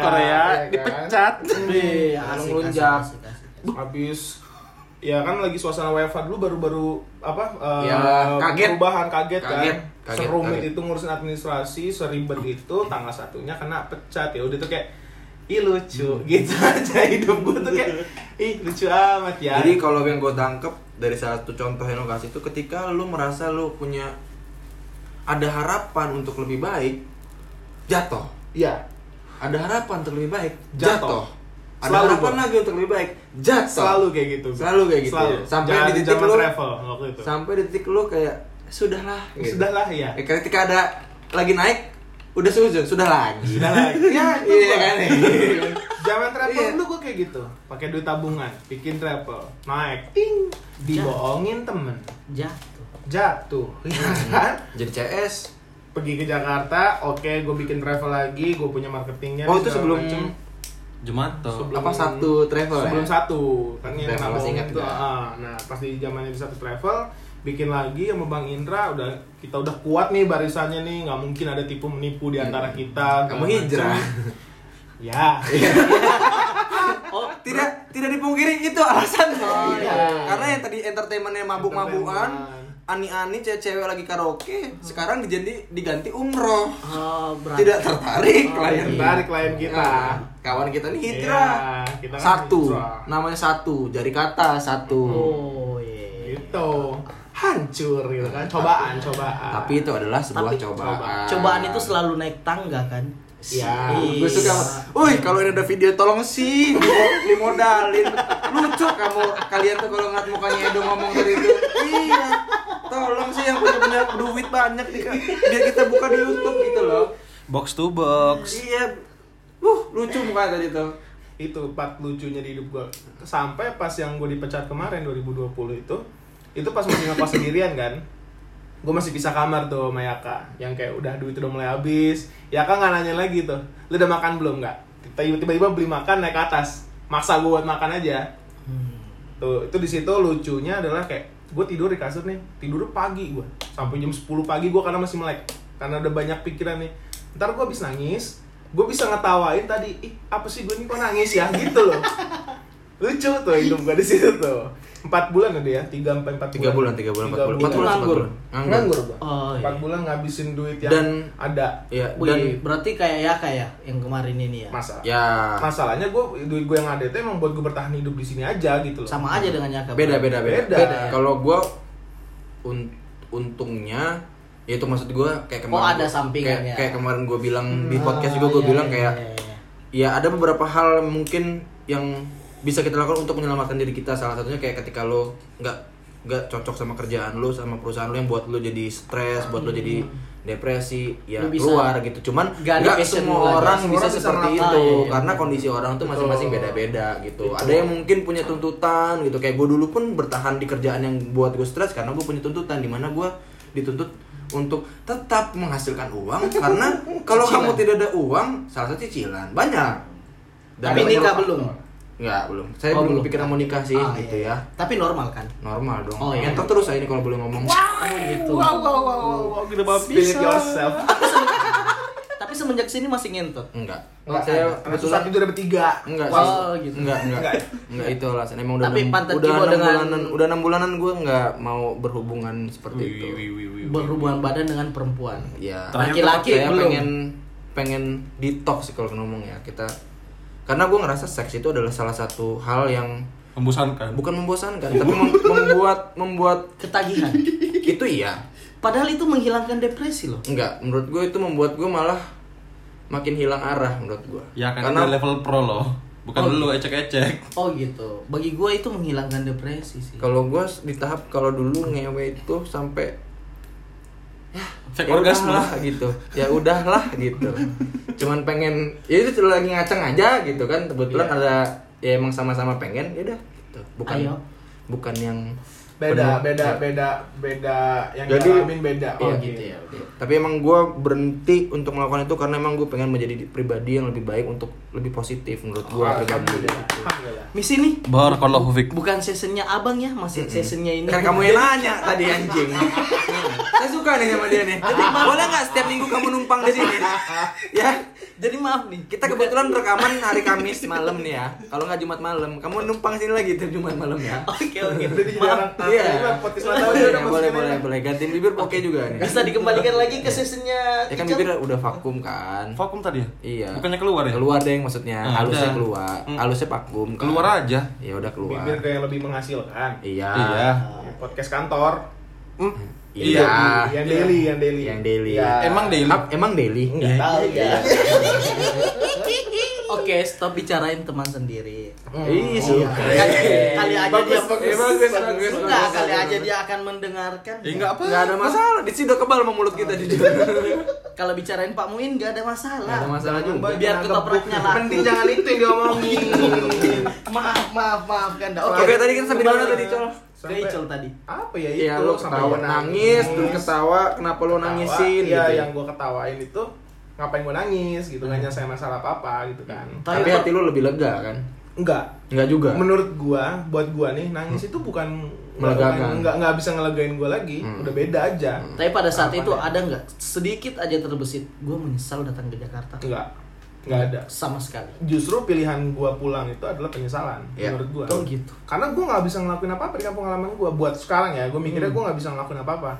Korea, ya kan? dipecat. Wih, asik, asik, asik, asik. habis ya kan lagi suasana WFH dulu baru-baru apa eh, Ya, kaget. perubahan kaget, Kaget, kan kaget, serumit kaget. itu ngurusin administrasi seribet itu tanggal satunya kena pecat ya udah tuh kayak ih lucu Hmm. gitu aja hidup gue tuh kayak ih lucu amat ya Jadi kalau yang gue tangkep dari satu contoh yang lo kasih itu ketika lo merasa lo punya ada harapan untuk lebih baik, jatuh. Iya Ada harapan untuk lebih baik, Jatuh. Ada Selalu harapan lagi untuk lebih baik, jatuh. selalu kayak gitu Selalu kayak gitu. Selalu. Sampai Jangan di titik lu- travel waktu itu Sampai di titik lo kayak sudahlah. gitu. sudahlah ya Eh, ketika ada lagi naik, udah sujud, sudah lagi. sudah lah ya itu Iya kan? Zaman travel Iya. dulu gue kayak gitu, pakai duit tabungan, bikin travel, naik, ting, dibohongin temen, Jatuh. jatuh, ya kan? Jadi CS. Pergi ke Jakarta, oke, gue bikin travel lagi, gue punya marketingnya. Oh itu sebelum macem. Jumato. Sebelum- apa satu travel sebelum ya? satu, kan yang Travel masih ingat nggak? ah. nah, pas di zamannya di satu travel, bikin lagi sama Bang Indra, udah kita udah kuat nih barisannya nih, nggak mungkin ada tipu menipu di antara kita. Kamu hijrah. Ya. Oh, tidak tidak dipungkiri itu alasannya. Oh, iya. Karena yang tadi entertainmentnya mabuk-mabukan, Entertainment. Ani-ani cewek-cewek lagi karaoke sekarang dijadi diganti umroh Oh, berarti tidak tertarik Oh, klien iya. Tarik klien kita. Nah, kawan kita nih hijrah Iya, kita kan satu hijrah. namanya satu jari kata satu Oh, iya. Itu hancur gitu kan. Cobaan, cobaan. tapi itu adalah sebuah Tapi cobaan Cobaan itu selalu naik tangga kan? Iya. gue suka Woi kalau ini ada video tolong sih Dimo- dimodalin lucu kamu kalian tuh kalau ngeliat mukanya Edo ngomong tadi itu iya tolong sih yang punya banyak duit banyak nih Kak. biar kita buka di YouTube gitu loh Box to box. iya uh lucu mukanya tadi tuh itu part lucunya di hidup gue sampai pas yang gue dipecat kemarin 2020 itu itu pas masih ngekos sendirian kan gue masih pisah kamar tuh sama Yaka. Yang kayak udah duit udah mulai habis. Yaka nggak nanya lagi tuh lu udah makan belum? Nggak. Tiba-tiba beli makan naik ke atas. Maksa gue buat makan aja. Tuh itu di situ lucunya adalah kayak gue tidur di kasur nih tidur pagi gue sampai jam 10 pagi gue karena masih melek karena udah banyak pikiran nih. Ntar gue habis nangis gue bisa ngetawain tadi ih apa sih gue ini kok nangis ya? Gitu loh. Lucu tuh hidup gue di situ tuh empat bulan ada ya tiga sampai empat tiga bulan tiga bulan empat bulan empat Itu bulan empat nganggur. bulan nganggur Oh, iya. empat bulan ngabisin duit yang Dan- ada ya Wih, dan berarti kayak ya kayak yang kemarin ini ya. masa ya masalahnya gue duit gue yang ada itu emang buat gue bertahan hidup di sini aja gitu loh Sama aja dengan Yaka. beda beda beda, Beda. Beda, ya? kalau gue un- untungnya ya itu maksud gue kayak kemarin Oh, ada kayak, kayak kemarin gue bilang di Ah, podcast juga gue iya, bilang iya, kayak iya, iya. ya ada beberapa hal mungkin yang bisa kita lakukan untuk menyelamatkan diri kita. Salah satunya kayak ketika lo nggak nggak cocok sama kerjaan lo sama perusahaan lo yang buat lo jadi stres buat lo jadi depresi ya Lo bisa- keluar gitu. Cuman Nggak semua orang bisa bisa seperti itu iya, iya, karena kondisi orang tuh masing-masing beda-beda gitu. Betul. ada yang mungkin punya tuntutan gitu. Kayak gue dulu pun bertahan di kerjaan yang buat gue stres karena gue punya tuntutan di mana gue dituntut untuk tetap menghasilkan uang karena kalau kamu tidak ada uang salah satu cicilan banyak. Tapi banyak nikah belum? Nggak, belum. Saya Oh, belum belum. kepikiran mau nikah sih Ah, gitu iya. ya. Tapi normal kan? Normal dong. Oh, iya. Ngentot terus saya ini kalau boleh ngomong. Oh gitu. wow wow wow wow, wow gede banget spill it yourself Tapi semenjak sini masih ngentot. Enggak. Enggak, saya susah kebetulan tidur bertiga enggak Wow, sih. gitu. Enggak, enggak. Enggak. Itu alasan. Emang udah Tapi enam- pantat udah Cibo enam dengan- bulanan, udah enam bulanan gue enggak mau berhubungan seperti itu. Berhubungan badan dengan perempuan. Ya. Laki-laki saya belum. pengen pengen detox sih kalau ngomong ya kita karena gue ngerasa seks itu adalah salah satu hal yang Membosankan. bukan membosankan tapi mem- membuat membuat Ketagihan. itu iya Padahal itu menghilangkan depresi loh. Enggak, menurut gue itu membuat gue malah makin hilang arah menurut gue. Ya kan karena level pro loh. Bukan Oh. dulu ecek-ecek. Oh gitu. Bagi gue itu menghilangkan depresi sih. kalau gue di tahap kalau dulu ngewe itu sampai Fake ya orgasme. udahlah gitu, ya udahlah gitu. Cuman pengen, ya itu lagi ngaceng aja gitu kan. Kebetulan Iya. ada ya emang sama-sama pengen, ya udah gitu. Bukan Ayo. bukan yang beda penuh- beda beda beda yang Jadi- dialamin beda Oh Iya, gitu ya. oke. Tapi emang gue berhenti untuk melakukan itu karena emang gue pengen menjadi pribadi yang lebih baik untuk lebih positif menurut gue pribadi. Alhamdulillah. Alhamdulillah. Misi nih. Barakallahu fik. Bukan seasonnya abang ya, masih seasonnya ini. Kan kamu yang nanya tadi anjing. Saya suka nih sama dia nih. Jadi boleh nggak setiap minggu kamu numpang di sini? ya. Jadi maaf nih. Kita kebetulan rekaman hari Kamis malam nih ya. Kalau nggak Jumat malam, kamu numpang sini lagi tuh Jumat malam ya. Oke oke. Udah di Maaf. jarang Iya. Iya, udah Iya, boleh boleh boleh gantiin bibir oke juga nih. Bisa dikembalikan lagi ke seasonnya. Ya kan bibir udah vakum kan. Vakum tadi ya? Iya. Bukannya keluar ya? Keluar deh maksudnya. Hmm, Halusnya keluar. Hmm. Halusnya vakum. kan. Keluar aja. Ya udah keluar. bibir kayak lebih menghasilkan Iya. Iya. podcast kantor Hmm. Iya. yang daily yang daily Yang daily. Iya. Emang daily? Ap- Emang daily? Nggak tahu ya Oke, stop bicarain teman sendiri. Ih, suka. Kali, kali aja dia bagus, bagus, bagus, Enggak, bagus, kali aja dia akan mendengarkan. Eh enggak apa. Nggak ada masalah. Di sini udah kebal sama mulut kita jujur. Kalau bicarain Pak Muin nggak ada masalah. Nggak ada masalah juga. Biar ketopraknya laku. mending jangan itu yang diomongin maaf, maaf, maaf kan. Oke, tadi kita sampai di mana tadi, Col? Sampai- Icul tadi. apa ya itu Iya, lo sampai ketawa gua nangis, terus ketawa, kenapa lo Ketawa, nangisin iya gitu. yang gua ketawain itu ngapain gua nangis gitu nggak nyelesain masalah apa apa gitu kan Tapi Tapi hati lo lebih lega kan? enggak Enggak juga. menurut gua buat gua nih nangis itu bukan Melegakan. nggak nggak bisa ngelegain gua lagi Hmm. udah beda aja Tapi pada saat Harapannya. itu ada nggak sedikit aja terbesit, gue menyesal datang ke Jakarta. enggak nggak ada sama sekali justru pilihan gua pulang itu adalah penyesalan Iya. menurut gua oh gitu karena gua nggak bisa ngelakuin apa apa di kampung halaman gua buat sekarang ya gua mikirnya gua nggak bisa ngelakuin apa apa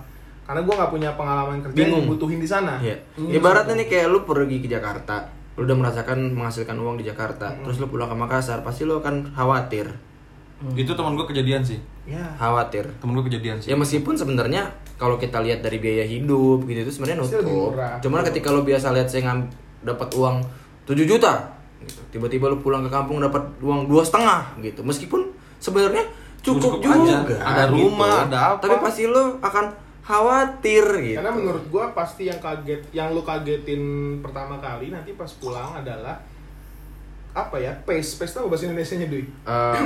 karena gua nggak punya pengalaman kerja yang Bingung. dibutuhin di sana Iya. Ibaratnya nih kayak lu pergi ke Jakarta, lu udah merasakan menghasilkan uang di Jakarta, terus lu pulang ke Makassar, pasti lu akan khawatir. Itu teman gue kejadian sih. ya Khawatir. Temen gue kejadian sih. Ya meskipun sebenarnya kalau kita lihat dari biaya hidup gitu itu sebenarnya nutup. murah. Cuman ketika lu biasa lihat saya ngam dapat uang 7 juta gitu. Tiba-tiba lu pulang ke kampung dapat uang dua setengah gitu. Meskipun sebenarnya cukup, Cukup juga. aja. Ada rumah, ada apa. Tapi pasti lu akan khawatir gitu. karena menurut gua pasti yang kaget yang lu kagetin pertama kali nanti pas pulang adalah apa ya pace pace apa bahasa Indonesia nya Dwi Eh,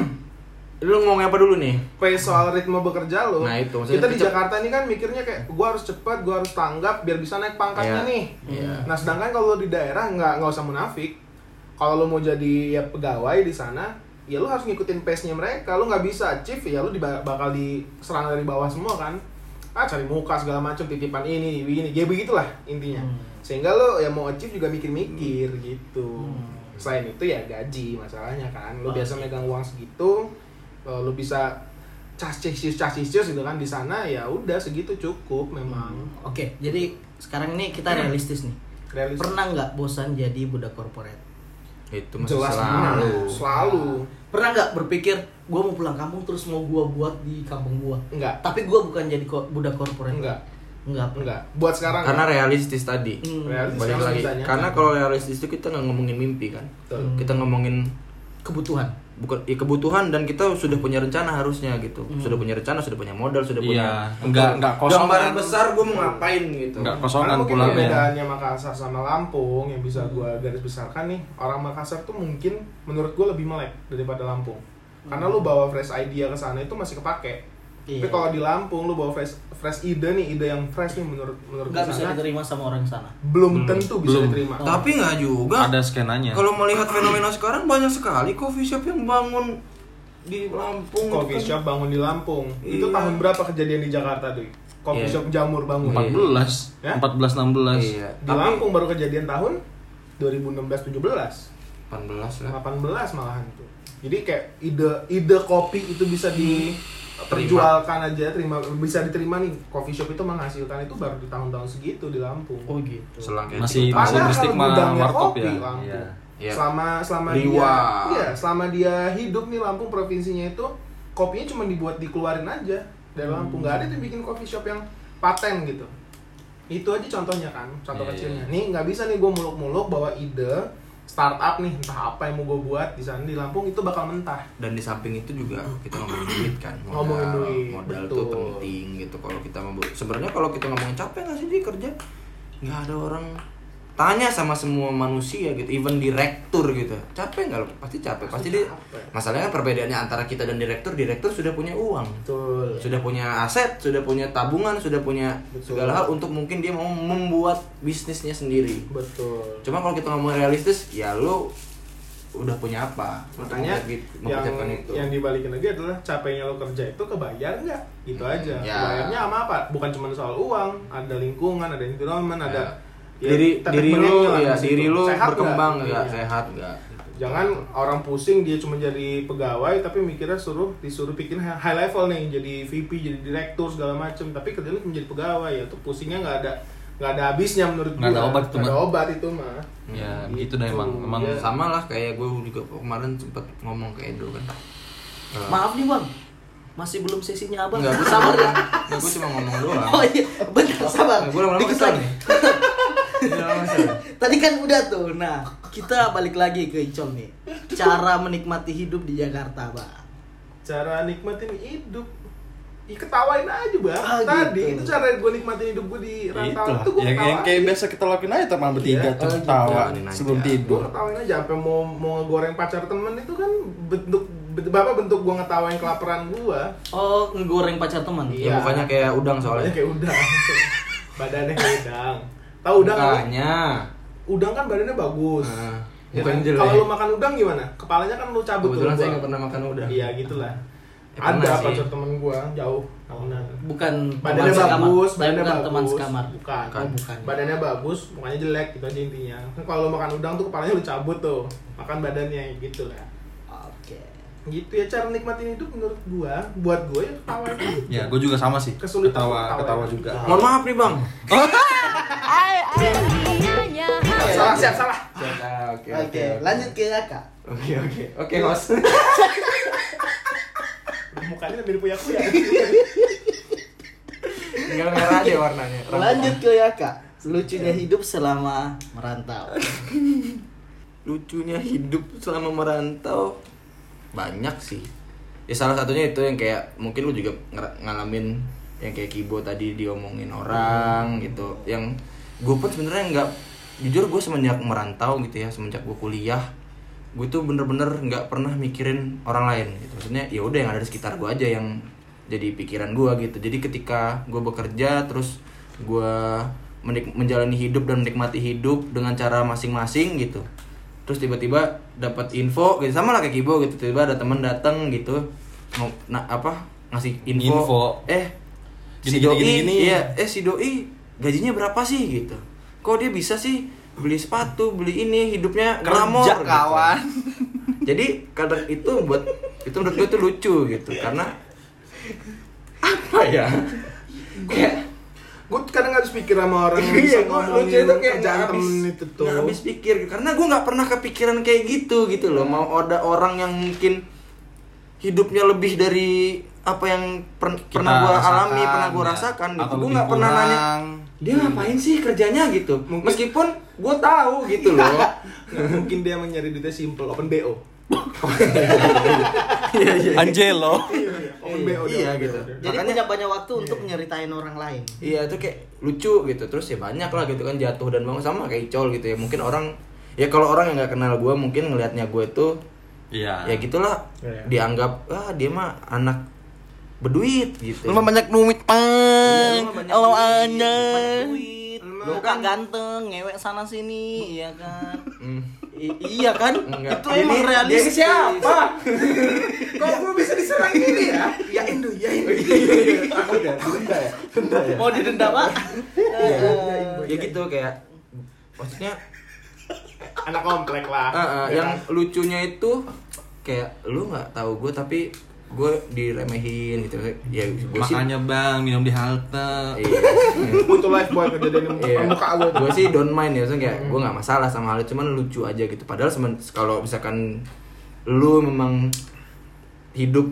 lu ngomong apa dulu nih? pace soal ritme bekerja lo Nah, itu, maksudnya kita di Jakarta ini kan mikirnya kayak gua harus cepat gua harus tanggap biar bisa naik pangkatnya Iya. nih Iya. nah sedangkan kalau lu di daerah nggak nggak usah munafik kalau lu mau jadi ya pegawai di sana ya lu harus ngikutin pace nya mereka lu nggak bisa achieve ya lu bakal diserang dari bawah semua kan ah cari muka segala macam titipan ini begini ya begitulah intinya Hmm. sehingga lu ya mau achieve juga mikir-mikir gitu Hmm. selain itu ya gaji masalahnya kan lu Oh, biasa gitu. megang uang segitu eh, lu bisa cacisius cacisius gitu kan di sana ya udah segitu cukup memang oke jadi sekarang ini kita realistis nih Realistis. pernah nggak bosan jadi budak korporat Itu masih jelas selalu. selalu selalu pernah nggak berpikir gue mau pulang kampung terus mau gue buat di kampung gue enggak tapi gue bukan jadi ko- budak korporat enggak enggak enggak buat sekarang Karena enggak. realistis tadi. Hmm. Realistis Balik lagi. ditanya. Karena kalau realistis itu kita nggak ngomongin mimpi kan. Betul. Kita ngomongin kebutuhan bukan ya, kebutuhan dan kita sudah punya rencana harusnya gitu. Hmm. Sudah punya rencana, sudah punya modal, sudah Iya, punya enggak enggak kosong. gambaran besar gue mau ngapain gitu. Enggak kosongan mungkin pulangnya. perbedaannya Makassar sama Lampung yang bisa gua garis besarkan nih orang Makassar tuh mungkin menurut gua lebih melek daripada Lampung karena lu bawa fresh idea ke sana itu masih kepake Iya. tapi kalau di Lampung lu bawa fresh fresh ide nih ide yang fresh nih menurut menurut gua bisa sana diterima sama orang sana belum tentu bisa Belum. diterima Tapi nggak juga. Ada skenanya. Kalau melihat fenomena sekarang banyak sekali coffee shop yang bangun di Lampung. itu coffee kan. shop bangun di Lampung itu Iya. tahun berapa kejadian di Jakarta tuh coffee Iya. shop jamur bangun 14, Ya? 14 16. Iya. di Lampung baru kejadian tahun 2016 17 18 lah. 18 malahan tuh. Jadi kayak ide ide kopi itu bisa diperjualkan aja, terima bisa diterima nih. Coffee shop itu menghasilkan itu baru di tahun-tahun segitu di Lampung. oh gitu Selang Masih gitu. masih warkop kopi, ya. Lampung. Iya. Iya. Selama selama Liwa. dia iya, selama dia hidup nih Lampung provinsinya itu kopinya cuma dibuat dikeluarin aja dari Lampung. nggak ada tuh bikin coffee shop yang paten gitu. Itu aja contohnya kan, contoh Iya, kecilnya. Nih nggak bisa nih gue muluk-muluk bawa ide startup nih entah apa yang mau gue buat di sana di Lampung itu bakal mentah. dan di samping itu juga kita ngomongin duit kan modal, Ngomongin duit, modal betul. tuh penting gitu kalau kita mau sebenarnya kalau kita ngomongin capek nggak sih di kerja nggak ada orang tanya sama semua manusia gitu even direktur gitu capek nggak lo pasti capek pasti, Pasti dia capek. masalahnya kan perbedaannya antara kita dan direktur direktur sudah punya uang Betul. sudah punya aset sudah punya tabungan sudah punya Betul. segala hal untuk mungkin dia mau membuat bisnisnya sendiri Betul. cuma kalau kita ngomong realistis ya lo udah punya apa Makanya gitu, yang itu yang dibalikin lagi adalah capeknya lo kerja itu kebayar nggak? Gitu Hmm, aja. ya. Kebayarnya sama apa? Bukan cuma soal uang, ada lingkungan, ada environment, ada ya, diri tetek diri lu ya diri lu Sehat berkembang nggak? Iya. sehat nggak Jangan orang pusing dia cuma jadi pegawai tapi mikirnya suruh disuruh bikin high level nih jadi VP jadi direktur segala macem tapi kerjanya cuma jadi pegawai ya tuh pusingnya nggak ada nggak ada habisnya menurut Nggak ada gua. obat itu, Nggak ada mah. obat itu mah Ya, begitu dah emang. Emang Iya. sama lah kayak gue juga kemarin sempat ngomong ke Edo kan Eh, maaf nih bang masih belum sesinya abang nggak gue sabar ya gue cuma ngomong doang oh iya bentar sabar gue lama-lama Dikit lagi. tadi kan udah tuh. Nah kita balik lagi ke Icol nih. Cara menikmati hidup di Jakarta bang cara nikmatin hidup. Ih, ketawain aja bang. Ah, tadi gitu. itu cara gue nikmatin hidup gue di lah. itu gue Yang, yang kayak biasa kita lakuin aja teman bertiga Iya. tuh Oh, tawa jalanin aja. sebelum gue tidur. ketawain aja sampai mau mau goreng pacar temen itu kan bentuk bapak bentuk gue ngetawain kelaparan gue oh ngegoreng pacar teman Iya. ya bukannya kayak udang soalnya. Soalnya kayak udang. Badannya kayak udang tahu udang nggak? Mukanya. udang kan badannya bagus Ah, Ya bukan kan? kalau lu makan udang gimana kepalanya kan lu cabut kebetulan tuh, saya nggak pernah makan udang Iya gitulah. Ya, ada pacar temen gua jauh tahunan Bukan badannya sekamar. bagus, badannya bukan bagus. teman sekamar. Bukan. Oh, bukan. Badannya bagus, mukanya jelek gitu aja intinya. Kan kalau makan udang tuh kepalanya lu cabut tuh. Makan badannya gitu lah. Oke. Gitu ya cara nikmatin hidup menurut gua, buat gua ya ketawa aja. Ya, gue juga sama sih. Kesulitan ketawa, ketawa. ketawa juga. Mohon maaf nih bang. Salah siap salah. Oke Oke, lanjut ke Yaka. Oke oke oke host. Mukanya mirip punya aku ya. Tinggal merah aja warnanya. Lanjut ke Yaka. Lucunya hidup selama merantau. lucunya hidup selama merantau banyak sih. Ya salah satunya itu yang kayak mungkin lu juga ngalamin yang kayak Kibo tadi diomongin orang gitu. Yang gue pun sebenarnya nggak jujur gue semenjak merantau gitu ya semenjak gue kuliah gue tuh bener-bener nggak pernah mikirin orang lain gitu. Maksudnya ya udah yang ada di sekitar gue aja yang jadi pikiran gue gitu. Jadi ketika gue bekerja terus gue menjalani hidup dan menikmati hidup dengan cara masing-masing gitu terus tiba-tiba dapat info gitu sama lah kayak Kibo gitu tiba-tiba ada teman datang gitu mau na, apa ngasih info, Info. eh si Gini, doi gini, gini, gini. iya eh si doi gajinya berapa sih gitu kok dia bisa sih beli sepatu beli ini hidupnya glamor gitu. kawan. jadi kadang itu buat itu menurut gue tuh lucu gitu karena apa ya kayak Gue kadang habis pikir sama orang yang bisa Iya, ngomongin lucu itu kayak temen habis, itu tuh. nggak habis pikir karena gue nggak pernah kepikiran kayak gitu gitu loh mau ada orang yang mungkin hidupnya lebih dari apa yang per- Kita pernah gue alami pernah gue ya. rasakan gitu gue nggak pernah kurang. nanya dia ngapain sih kerjanya gitu Mungkin- meskipun gue tahu gitu loh mungkin dia emang nyari duitnya simple, open BO. iya iya Angelo. Open BO. iya gitu. Jadi Makanya- punya banyak waktu untuk nyeritain orang lain. Iya itu kayak lucu gitu terus ya banyak lah gitu kan jatuh dan bangun sama kayak Icol gitu ya mungkin orang ya kalau orang yang nggak kenal gue mungkin ngelihatnya gue tuh Iya. ya gitulah Iya. dianggap ah dia mah anak berduit gitu. Lu mah banyak duit, Iya, Pang. lu mah banyak duit. Lu kan- kan ganteng, ngewek sana sini, iya kan? I- iya kan? Enggak. Itu Ini- emang dia realistis. ini siapa? Kok gue bisa diserang gini ya? Ya Indo, ya Indo. Aku udah denda ya. Denda ya. Mau didenda, Pak? Iya. Eh, Ya gitu kayak maksudnya Anak komplek lah. ah, ah, Ya yang kan? lucunya itu kayak lu nggak tahu gue tapi gue diremehin gitu ya gue sih Makanya Bang minum di halte. iya butuh life boy kejadian Iya. muka gue. gue sih don't mind ya, maksudnya kayak gue nggak masalah sama hal itu, cuman lucu aja gitu. Padahal semen- kalau misalkan lu memang hidup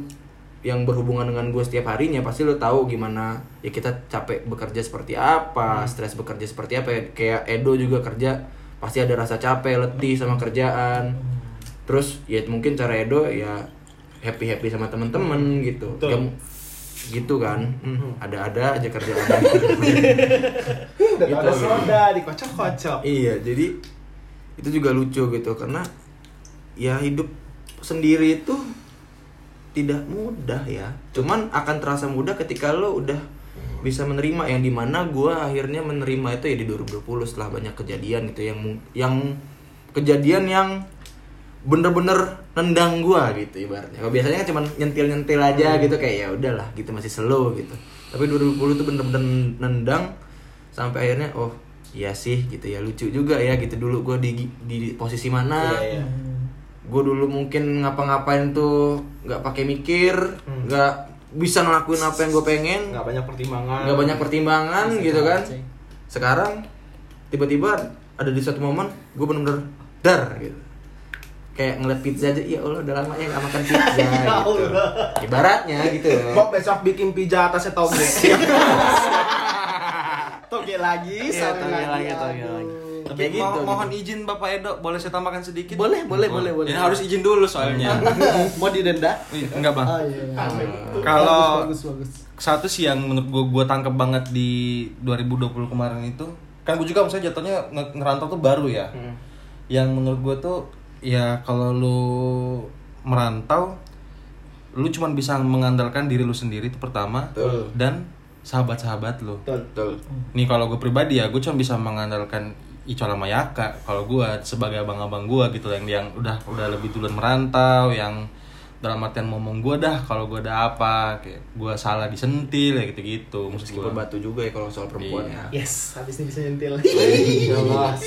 yang berhubungan dengan gue setiap harinya, pasti lu tahu gimana ya kita capek bekerja seperti apa, stres bekerja seperti apa. ya. Kayak Edo juga kerja pasti ada rasa capek, letih sama kerjaan. Terus ya mungkin cara Edo ya happy happy sama temen-temen gitu. Betul. Ya, gitu kan, Hmm, ada-ada aja kerjaan. Udah Gitu, ada gitu. soda dikocok-kocok. Iya, jadi itu juga lucu gitu karena ya hidup sendiri itu tidak mudah ya. Cuman akan terasa mudah ketika lo udah bisa menerima yang di mana gue akhirnya menerima itu ya di 2020 setelah banyak kejadian gitu yang yang kejadian yang bener-bener nendang gua gitu ibaratnya. Kalau biasanya kan cuma nyentil-nyentil aja gitu kayak ya udahlah gitu masih slow gitu. Tapi 2020 tuh bener-bener nendang sampai akhirnya oh iya sih gitu ya lucu juga ya gitu dulu gua di di posisi mana. Iya, iya. Gue dulu mungkin ngapa-ngapain tuh nggak pakai mikir, Hmm. nggak bisa ngelakuin apa yang gue pengen, Nggak banyak pertimbangan. nggak banyak pertimbangan gitu kan. Sekarang tiba-tiba ada di satu momen gue bener-bener dar gitu. Kayak ngeliat pizza aja, ya Allah udah lama ya gak makan pizza Ya gitu. Allah. Ibaratnya gitu. Bob besok bikin pizza atasnya toge. Toge lagi, Iya, sawi toge lagi, lagi, toge lagi. Tapi Kayak gitu, mo- mohon gitu. izin Bapak Edo, boleh saya tambahkan sedikit? Boleh, boleh, Oh, boleh, boleh. Ini harus izin dulu soalnya. Mau didenda? Ih, Enggak bang. Oh iya. Kalau- bagus, bagus, bagus. Satu sih yang menurut gue gue tangkep banget di 2020 kemarin itu, kan gue juga misalnya jatuhnya nge- ngerantau tuh baru ya. Hmm. Yang menurut gue tuh ya kalau lu merantau, lu cuman bisa mengandalkan diri lu sendiri itu pertama Betul. dan sahabat-sahabat lu. Betul. Nih kalau gue pribadi ya, gue cuma bisa mengandalkan Icol sama Yaka. Kalau gue sebagai abang-abang gue gitu yang yang udah udah lebih duluan merantau, yang dalam artian ngomong gue dah kalau gue ada apa kayak gue salah disentil ya gitu-gitu. Maksud meskipun gue batu juga ya kalau soal perempuan Iya. ya. Yes, habis ini bisa nyentil.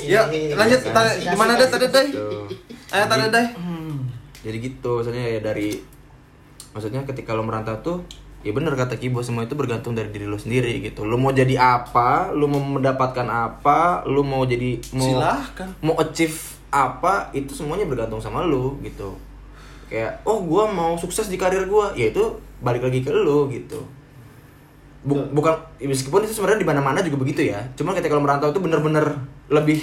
ya lanjut gimana deh tadi deh Gitu. eh tadi deh jadi gitu maksudnya ya dari maksudnya ketika lo merantau tuh ya bener kata Kibo semua itu bergantung dari diri lo sendiri gitu. Lo mau jadi apa lo mau mendapatkan apa lo mau jadi mau Silahkan. mau achieve apa itu semuanya bergantung sama lo gitu kayak oh gua mau sukses di karir gua ya itu balik lagi ke lo gitu Bu- bukan ya meskipun itu sebenarnya di mana-mana juga begitu ya cuman ketika lo merantau itu bener-bener lebih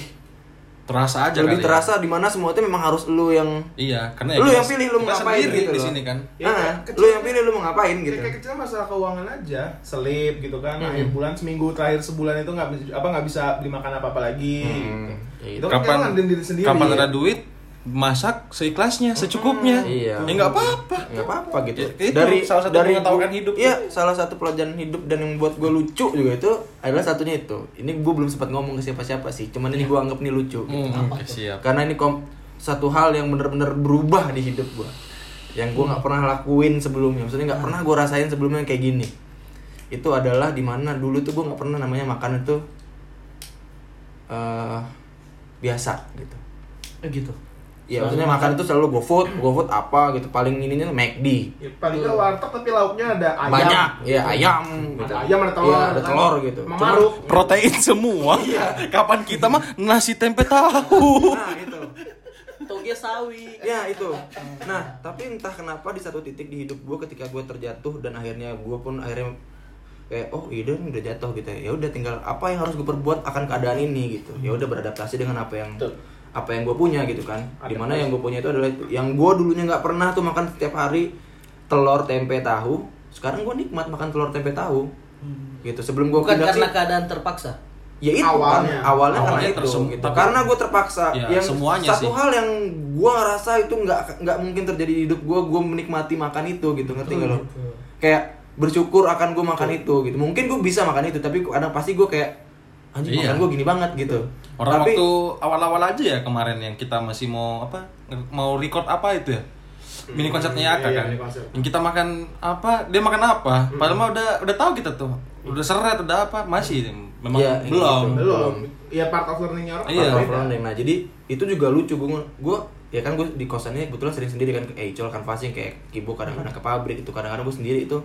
terasa aja lebih kali ya. terasa di mana semua itu memang harus lo yang iya karena Lu kita- yang pilih lu mau kita ngapain sendiri gitu di sini kan Ya, nah, kecil- lu yang pilih lu mau ngapain gitu. Kayak, kayak kecil masalah keuangan aja, selip gitu kan. Hmm. Akhir bulan seminggu terakhir sebulan itu nggak bisa apa nggak bisa beli makan apa apa lagi. Hmm. Itu kan kapan kapan diri sendiri. kapan ada duit masak seikhlasnya secukupnya Iya. ya nggak apa-apa Nggak apa-apa gitu. Ya, itu salah satu pengetahuan hidup. Iya, salah satu pelajaran hidup dan yang buat gue lucu juga itu adalah satunya itu. Ini gue belum sempat ngomong ke siapa-siapa sih. Cuman ini gue anggap ini lucu. gitu. Hmm, oke, siap Karena ini kom satu hal yang bener-bener berubah di hidup gue. Yang gue nggak pernah lakuin sebelumnya. Maksudnya nggak pernah gue rasain sebelumnya kayak gini. Itu adalah di mana dulu tuh gue nggak pernah namanya makan itu eh biasa gitu. Eh, gitu Ya maksudnya makan itu selalu GoFood, GoFood apa gitu. Paling ininya McD. Ya, paling nggak warteg tapi lauknya ada ayam. Banyak. Ya ayam gitu. Ada ayam, ada telur. Iya, ada telur gitu. Maruk. protein semua kapan kita mah nasi tempe tahu Nah, itu. toge sawi Ya itu. Nah, tapi entah kenapa di satu titik di hidup gue ketika gue terjatuh dan akhirnya gue pun akhirnya kayak oh iya udah udah jatuh gitu ya. Ya udah tinggal apa yang harus gue perbuat akan keadaan ini gitu. Ya udah beradaptasi dengan apa yang Betul. Apa yang gue punya gitu kan. Di mana Adaptasi. yang gue punya itu adalah itu. yang gue dulunya nggak pernah tuh makan setiap hari telur tempe tahu. Sekarang gue nikmat makan telur tempe tahu. Gitu. Sebelum gue bukan karena keadaan terpaksa ya itu Awalnya. kan awalnya, Awalnya karena itu gitu. tapi- karena gue terpaksa Ya, yang semuanya satu sih. hal yang gue ngerasa itu nggak nggak mungkin terjadi di hidup gue gue menikmati makan itu gitu ngerti nggak lo kayak bersyukur akan gue makan itu gitu mungkin gue bisa makan itu tapi kadang pasti gue kayak anjing Iya. makan gue gini banget gitu orang tapi waktu awal-awal aja ya kemarin yang kita masih mau apa mau record apa itu ya? Mini konsertnya Aka Iya, kan? konser. yang kita makan apa? Dia makan apa? Padahal mah udah udah tahu kita tuh. Udah seret udah apa? Masih memang Iya, belum. gitu. Belum. Ya part of learning-nya orang Iya. Part of learning. nah jadi itu juga lucu gue gue ya kan gue di kosannya kebetulan sering sendiri kan ke Ecol kan fasing kayak Kibo kadang-kadang ke pabrik itu kadang-kadang gue sendiri itu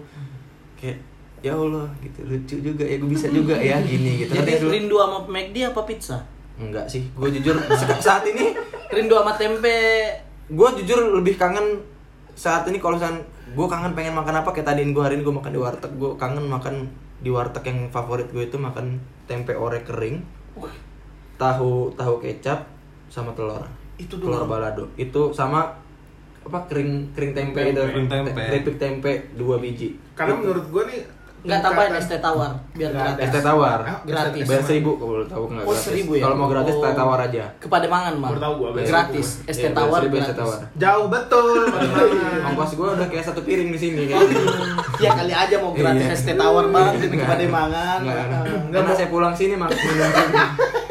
kayak ya Allah gitu. Lucu juga ya gue bisa juga ya gini gitu. Jadi rindu sama McD apa pizza enggak sih gue jujur saat ini rindu sama tempe. Gue jujur lebih kangen saat ini kalau misalnya gue kangen pengen makan apa kayak tadi gue hari ini gue makan di warteg. Gue kangen makan di warteg yang favorit gue itu makan tempe orek kering tahu tahu kecap sama telur. Itu telur doang? balado. Itu sama apa kering kering tempe itu. Kering tempe. keripik tempe dua biji. Karena Itu. menurut gue nih nggak tambahin es teh tawar biar gratis es teh tawar Ah, Gratis. bayar seribu kalau tahu nggak Oh, gratis. seribu ya? kalau mau gratis Oh. teh tawar aja kepada mangan mah Baru tahu gua, bayar gratis es Iya, teh bayar tawar teh gratis tawar. Jauh betul, Bang. ongkos gue udah kayak satu piring di sini kayaknya. ya kali aja mau gratis Iya. es teh tawar bang kepada mangan Nggak, Nggak Karena mau- saya pulang sini minum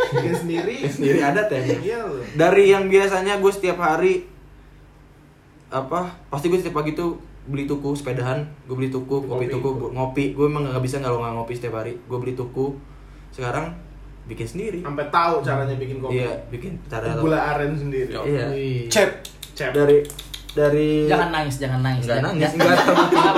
Bikin sendiri. sendiri ada tehnya. Iya loh. Dari yang biasanya gue setiap hari apa pasti gue setiap pagi tuh beli tuku sepedahan gue beli tuku kopi Ngopi. tuku gua- ngopi gue emang nggak bisa kalau nggak ngopi setiap hari gue beli tuku sekarang bikin sendiri Sampai tahu caranya bikin kopi. iya bikin cara Gula aren sendiri. iya cep Cep. dari dari jangan nangis jangan nangis. Nggak Jangan- nangis nggak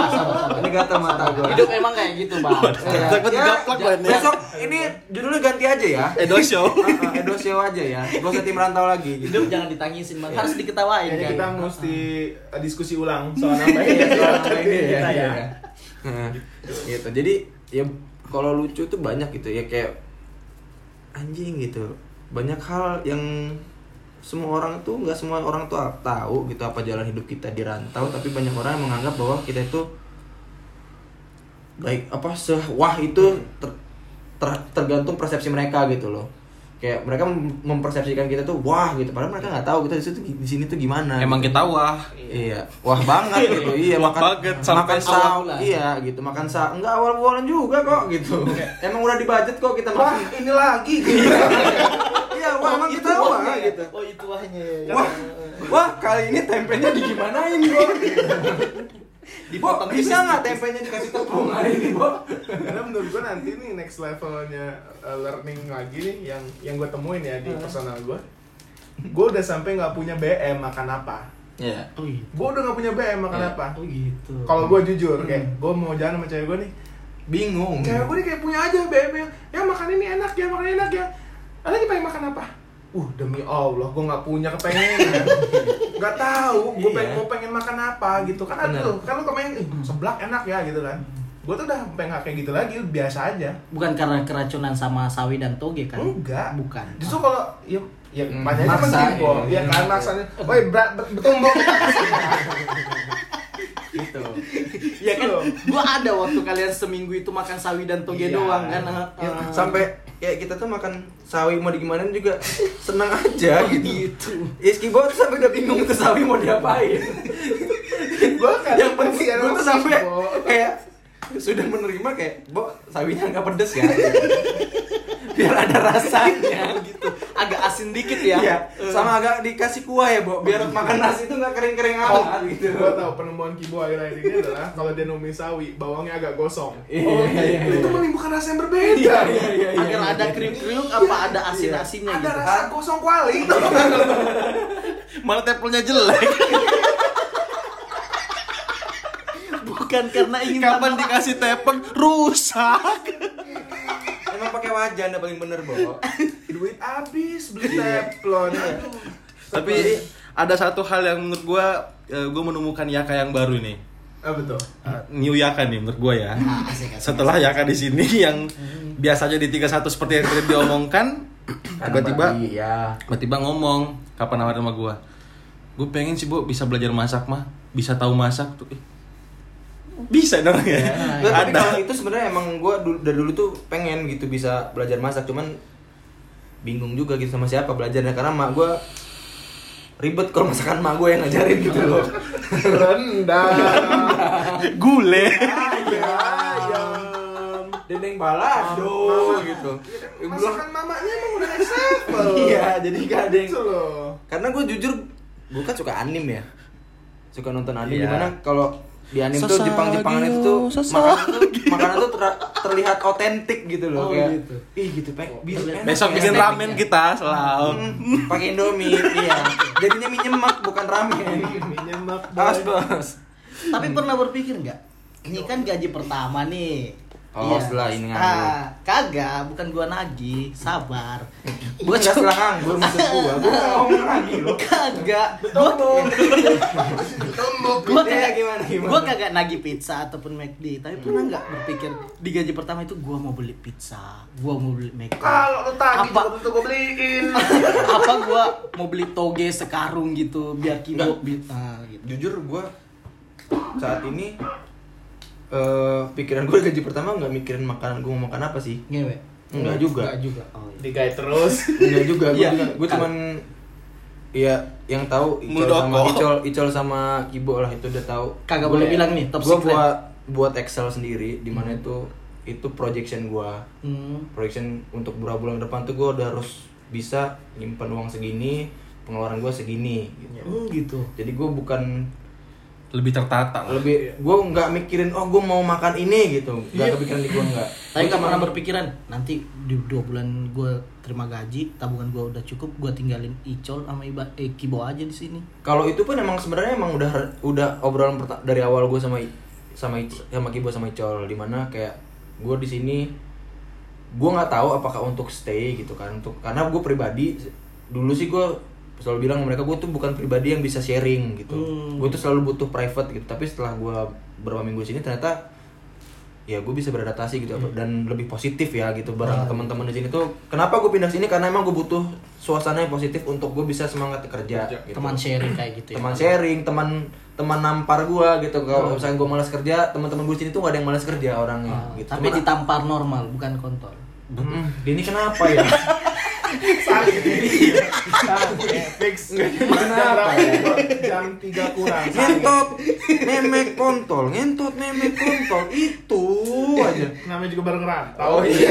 sabar. ini gatal mata gue hidup emang kayak gitu bang Ya, Takut ya, ja- banget. besok ini judulnya ganti aja ya. Edo Show. Ah, ah, Edo Show aja ya. Gak usah tim rantau lagi. Gitu. hidup jangan ditangisin bang. Harus diketawain kan? kita mesti uh, diskusi ulang soal nama ini. Soal soal ini ya, kita ya. iya. Nah, gitu. Jadi ya kalau lucu tuh banyak gitu ya. Kayak anjing gitu. Banyak hal yang semua orang tuh nggak semua orang tuh tahu gitu apa jalan hidup kita di rantau tapi banyak orang yang menganggap bahwa kita itu baik apa sewah itu ter- ter- tergantung persepsi mereka gitu loh kayak mereka mem- mempersepsikan kita tuh wah gitu padahal mereka nggak tahu kita di situ di sini tuh gimana emang gitu. kita wah Iya, wah banget gitu. Iya, Wah makan banget, sampai makan sa iya gitu, makan sa enggak awal bulan juga kok gitu. Emang udah di budget kok kita Wah, makan. ini lagi gitu. Iya, wah emang kita wah semua gitu. Oh itu wahnya ya. Wah, wah kali ini tempenya digimanain Bo? Bo, Dipotong bisa nggak tempenya dikasih tepung hari ini Bo? Karena menurut gue nanti nih next levelnya uh, learning lagi nih yang yang gue temuin ya di personal gue. Gue udah sampai nggak punya BM makan apa. Iya. Oh gitu. Gue udah nggak punya BM makan Iya. apa. Oh gitu. Kalau gue jujur kayak gue mau jalan sama cewek gue nih. Bingung. Cewek gue nih kayak punya aja BM yang ya makan ini enak ya makan ini enak ya. Ada lagi pengen makan apa? Uh demi Allah gue nggak punya kepengen. Gak tahu gue Iya. pengen mau pengen makan apa gitu kan ada tuh kan lu kepengen "Ih, seblak enak ya gitu kan. Gue tuh udah pengen kayak gitu lagi biasa aja. Bukan karena keracunan sama sawi dan toge kan? Enggak. Bukan. Justru kalau ya ya Hmm, banyak aja maksa, mending kok. iya. Ya kan maksanya. Woi, berat bertumbuk. Gitu. Ya kan, gua ada waktu kalian seminggu itu makan sawi dan toge Iya. doang kan. Sampai ya kita tuh makan sawi mau digimanain juga senang aja gitu. gitu. Iski Bo tuh sampai udah bingung tuh sawi mau diapain. Gue kan yang penting gue tuh sampai kayak sudah menerima kayak Bo sawinya nggak pedes ya. Biar ada rasanya gitu. Agak asin dikit ya. Iya, Eh. sama agak dikasih kuah ya, Bo, biar makan nasi itu nggak kering-kering amat gitu. Gue tau penemuan Kibo akhir-akhir ini adalah kalau dia numis sawi, bawangnya agak gosong. Iya, oh, iya, iya, itu iya. menimbulkan rasa yang berbeda. Iya, iya, iya, iya. Agar ada kriuk-kriuk apa ada asin-asinnya Ada gitu. rasa gosong kuali. Malah tepelnya jelek. Bukan karena ingin Kapan tambah- dikasih tepeng rusak. Emang pakai wajan yang paling bener, Bo. Duit habis beli teflon. Aduh. Tapi ada satu hal yang menurut gua eh, gua menemukan Yaka yang baru nih. Ah betul. Eh, New Yaka nih menurut gua ya. Ah, asik, asik. Setelah Yaka di sini yang biasanya di 31 seperti yang tadi diomongkan, tiba-tiba Iya. tiba-tiba ngomong kapan nawarin sama gua. Gue pengen sih bu bisa belajar masak mah, bisa tahu masak tuh. Eh, Bisa dong ya. Ada. kalau itu sebenarnya emang gue dari dulu tuh pengen gitu bisa belajar masak, cuman bingung juga gitu sama siapa belajarnya karena mak gue ribet kalau masakan mak gue yang ngajarin gitu loh. Rendang. Gule. Ayam. Dendeng balado Mama. gitu. Bilang, Masakan mamanya emang udah next level. Iya, jadi gak ada yang Gitu loh. karena gue jujur gue kan suka anim ya suka nonton anime Iya. di mana kalau di anim tuh Sasagio, Jepang Jepangan itu tuh Sasagio. makanan tuh makanan tuh ter- terlihat otentik gitu loh Oh, kayak gitu. ih gitu pak bisa enak Besok ya. bikin ramen ya. kita selalu. Hmm, pakai indomie iya jadinya mie nyemak bukan ramen Minyemak awas boy. bos Tapi pernah berpikir nggak? Ini kan gaji pertama nih. Oh, setelah ini nganggur. Ah, kagak, bukan gua nagih, sabar. gue nggak setelah nganggur maksud gue gue nggak ngomong lagi loh Kagak. Gua gua kagak gimana, gimana? Gua kagak nagih pizza ataupun McD, tapi pernah nggak berpikir di gaji pertama itu gua mau beli pizza, gua mau beli McD. Kalau lu tagih Apa? juga tentu gue beliin. apa gua mau beli toge sekarung gitu biar kibo ah, gitu. jujur gue saat ini eh pikiran gue gaji pertama nggak mikirin makanan gue mau makan apa sih Ngewe. Enggak juga. Enggak juga. Oh, iya. Digait terus. Enggak juga, gue Iya. juga, gue cuman ya yang tahu Icol sama Icol, Icol sama Kibo lah itu udah tahu. Kagak boleh bilang nih, top Gue secret. buat buat Excel sendiri di mana itu itu projection gue, Hmm. projection untuk beberapa bulan ke depan tuh gue udah harus bisa nyimpan uang segini, pengeluaran gue segini. Gitu. Hmm, gitu. Jadi gue bukan Lebih tertata lah. lebih gue nggak mikirin oh gue mau makan ini gitu, nggak kepikiran di gue nggak. Iya. Tapi Gua nggak pernah berpikiran nanti di dua bulan gue terima gaji, tabungan gue udah cukup, gue tinggalin Icol sama Iba, eh, Kibo aja di sini. Kalau itu pun emang sebenarnya emang udah udah obrolan dari awal gue sama I- sama sama Kibo sama Icol di mana kayak gue di sini gue nggak tahu apakah untuk stay gitu kan untuk karena gue pribadi dulu sih gue selalu bilang mereka gue tuh bukan pribadi yang bisa sharing gitu. Hmm. gue tuh selalu butuh private gitu. Tapi setelah gue beberapa minggu di sini ternyata ya gue bisa beradaptasi gitu. Dan lebih positif ya gitu bareng teman-teman di sini tuh. Kenapa gue pindah sini? Karena emang gue butuh suasana yang positif untuk gue bisa semangat kerja gitu. Teman sharing kayak gitu ya. teman sharing teman teman nampar gua gitu. Kalau misalnya gua malas kerja teman-teman gue sini tuh gak ada yang malas kerja orangnya Ah, gitu. Tapi Cuman- ditampar normal, bukan kontol. Hmm, ini kenapa ya Sange. Fix. Kenapa ya? Jam 3 kurang. Ngentot memek kontol ngentot memek kontol itu aja Namanya juga bareng rantau. oh iya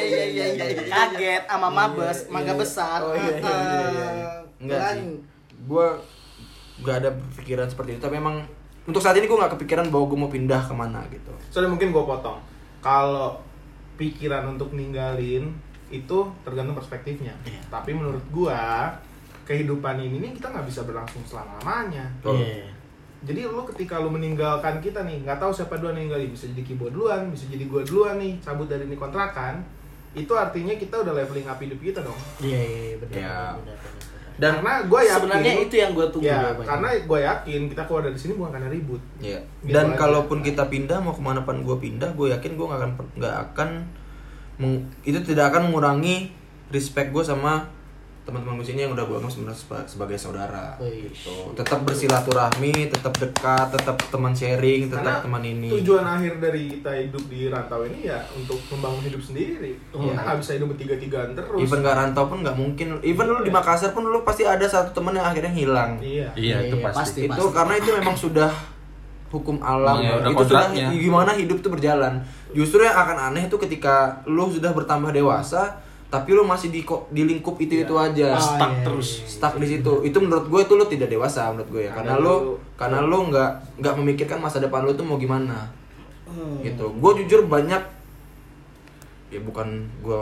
iya iya iya iya. Kaget sama mabes, mangga besar. oh iya iya iya, iya. enggak Kan. sih gue nggak ada pikiran seperti itu tapi emang untuk saat ini gue nggak kepikiran bahwa gue mau pindah ke mana gitu Soalnya mungkin gue potong. Kalau pikiran untuk ninggalin itu tergantung perspektifnya. Iya. Tapi menurut gua kehidupan ini nih kita nggak bisa berlangsung selama lamanya. Iya. Jadi lu ketika lu meninggalkan kita nih, nggak tahu siapa duluan yang ninggalin, bisa jadi Kibo duluan, bisa jadi gua duluan nih, cabut dari ini kontrakan. Itu artinya kita udah leveling up hidup kita dong. Iya iya benar. Iya. benar, benar, benar. dan karena gua yakin sebenarnya itu yang gue tunggu ya, jawabannya. karena gue yakin kita keluar dari sini bukan karena ribut. Iya. Gitu Dan aja. kalaupun kita pindah mau ke mana pun gue pindah, gue yakin gue nggak akan nggak akan itu tidak akan mengurangi respect gue sama teman-teman gue sini yang udah gue anggap sebenarnya seba- sebagai saudara. Wih. Gitu. Tetap bersilaturahmi, tetap dekat, tetap teman sharing, Karena tetap teman ini. tujuan akhir dari kita hidup di rantau ini ya untuk membangun hidup sendiri. Oh, kita iya. nggak bisa hidup bertiga-tigaan terus. Even gak rantau pun nggak mungkin. Even lu di Makassar pun lu pasti ada satu teman yang akhirnya hilang. Iya. Iya, itu Iya, pasti. itu karena itu memang sudah hukum alam Iya, udah itu sudah gimana hidup tuh berjalan justru yang akan aneh itu ketika lu sudah bertambah dewasa tapi lu masih di ko- di lingkup itu itu aja. Ah, Stuck iya, terus. iya, iya. stuck di situ. Itu menurut gue itu lu tidak dewasa menurut gue ya. Karena lu karena lu nggak nggak memikirkan masa depan lu tuh mau gimana. Hmm. gitu. Gue jujur banyak ya bukan gue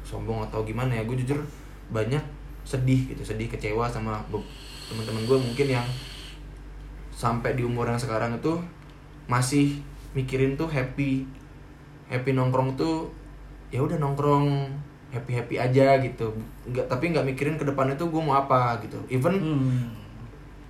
sombong atau gimana ya gue jujur banyak sedih gitu sedih kecewa sama teman-teman gue mungkin yang sampai di umur yang sekarang itu masih mikirin tuh happy happy nongkrong tuh ya udah nongkrong happy happy aja gitu nggak tapi nggak mikirin ke depannya tuh gue mau apa gitu even Hmm.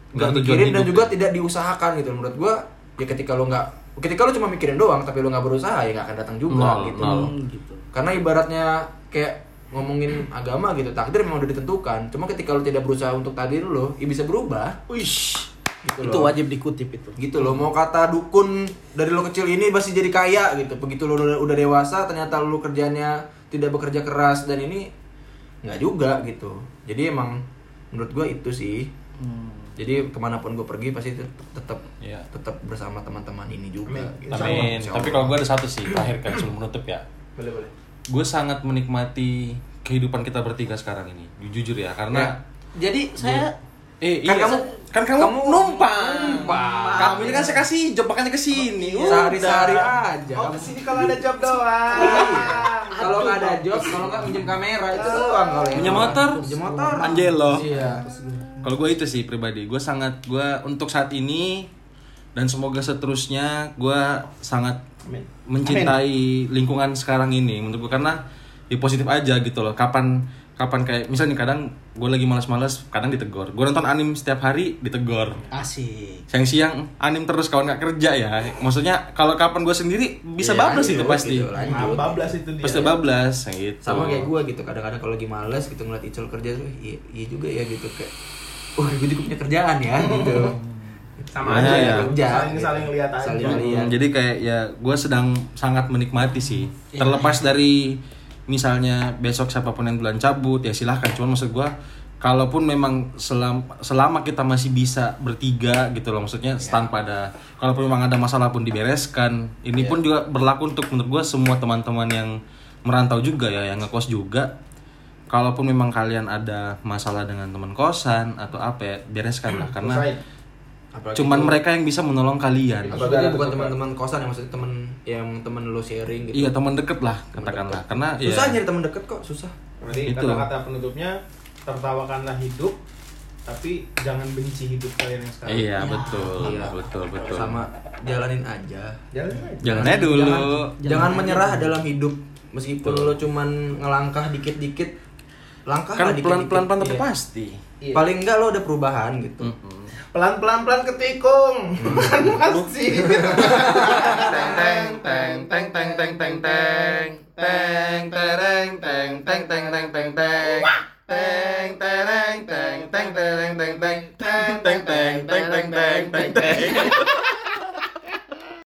nggak mikirin dan juga ya. tidak diusahakan gitu menurut gua ya ketika lo nggak ketika lo cuma mikirin doang tapi lo nggak berusaha ya nggak akan datang juga Nol, gitu nol. Hmm, gitu. karena ibaratnya kayak ngomongin agama gitu takdir memang udah ditentukan cuma ketika lo tidak berusaha untuk takdir lo ya bisa berubah Wish. Gitu itu loh. wajib dikutip itu. gitu loh mau kata dukun dari lo kecil ini masih jadi kaya gitu begitu lo udah, udah dewasa ternyata lo kerjanya tidak bekerja keras dan ini nggak juga gitu jadi emang menurut gua itu sih Hmm. jadi ke mana pun gue pergi pasti tet- tetap Iya. tetap bersama teman-teman ini juga Amin. gitu. Amin. Insya Tapi kalau gue ada satu sih terakhir kan sebelum menutup ya. Boleh boleh. Gue sangat menikmati kehidupan kita bertiga sekarang ini. Jujur ya, karena Jadi saya eh Kan iya, kamu- kan kamu, kamu numpang. numpang. Kamu ini kan saya kasih job makanya ke sini. sehari-sehari aja Oh Kamu- ke sini kalau ada job doang. kalau nggak ada job kalau nggak minjem kamera itu doang kalau Minjem motor? minjem motor Angelo. iya Kalau gue itu sih pribadi, gue sangat gue untuk saat ini dan semoga seterusnya gue sangat Amin. mencintai lingkungan sekarang ini menurut gue karena ya positif aja gitu loh. Kapan kapan kayak misalnya nih kadang gue lagi malas-malas kadang ditegor. Gue nonton anim setiap hari ditegor. asik. Siang-siang anim terus kawan nggak kerja ya. Maksudnya kalau kapan gue sendiri bisa Iya, bablas lanjut, itu pasti. gitu, lanjut. Nah, bablas itu dia. Pasti bablas gitu. sama kayak gue gitu kadang-kadang kalau lagi males gitu ngeliat Icul kerja tuh iya, iya juga ya gitu kayak wah gue juga punya kerjaan ya gitu Sama Nah, aja ya. ya. Kerja, Saling gitu. saling lihat aja. Saling Hmm, lihat. jadi kayak ya gue sedang sangat menikmati sih. Iya. Terlepas dari misalnya besok siapa pun yang bulan cabut ya silahkan. Cuman maksud gue kalaupun memang selama, selama kita masih bisa bertiga gitu loh maksudnya Iya. tanpa ada kalaupun memang ada masalah pun dibereskan. Ini Iya. pun juga berlaku untuk menurut gue semua teman-teman yang merantau juga ya yang ngekos juga. Kalaupun memang kalian ada masalah dengan teman kosan atau apa ya bereskan lah karena. Apalagi cuman itu- mereka yang bisa menolong kalian. apalagi itu bukan teman-teman kosan ya maksudnya teman yang teman lo sharing gitu Iya teman deket lah katakanlah karena susah ya, nyari teman deket kok susah Berarti Itu. kata-kata penutupnya tertawakanlah hidup tapi jangan benci hidup kalian yang sekarang. Iya betul Iya. betul betul. sama jalanin aja Jalan aja. Jalannya dulu. jangan, Jangan jangan aja. menyerah dalam hidup meskipun lo cuman ngelangkah dikit-dikit langkah Kan lah pelan pelan pelan tapi Iya. pasti. Iya. paling enggak lo ada perubahan gitu Pelan-pelan pelan ketikung. Bukan pasti. Teng teng teng teng teng teng teng teng tereng teng teng teng teng teng teng teng tereng teng teng tereng teng teng teng teng teng teng teng teng teng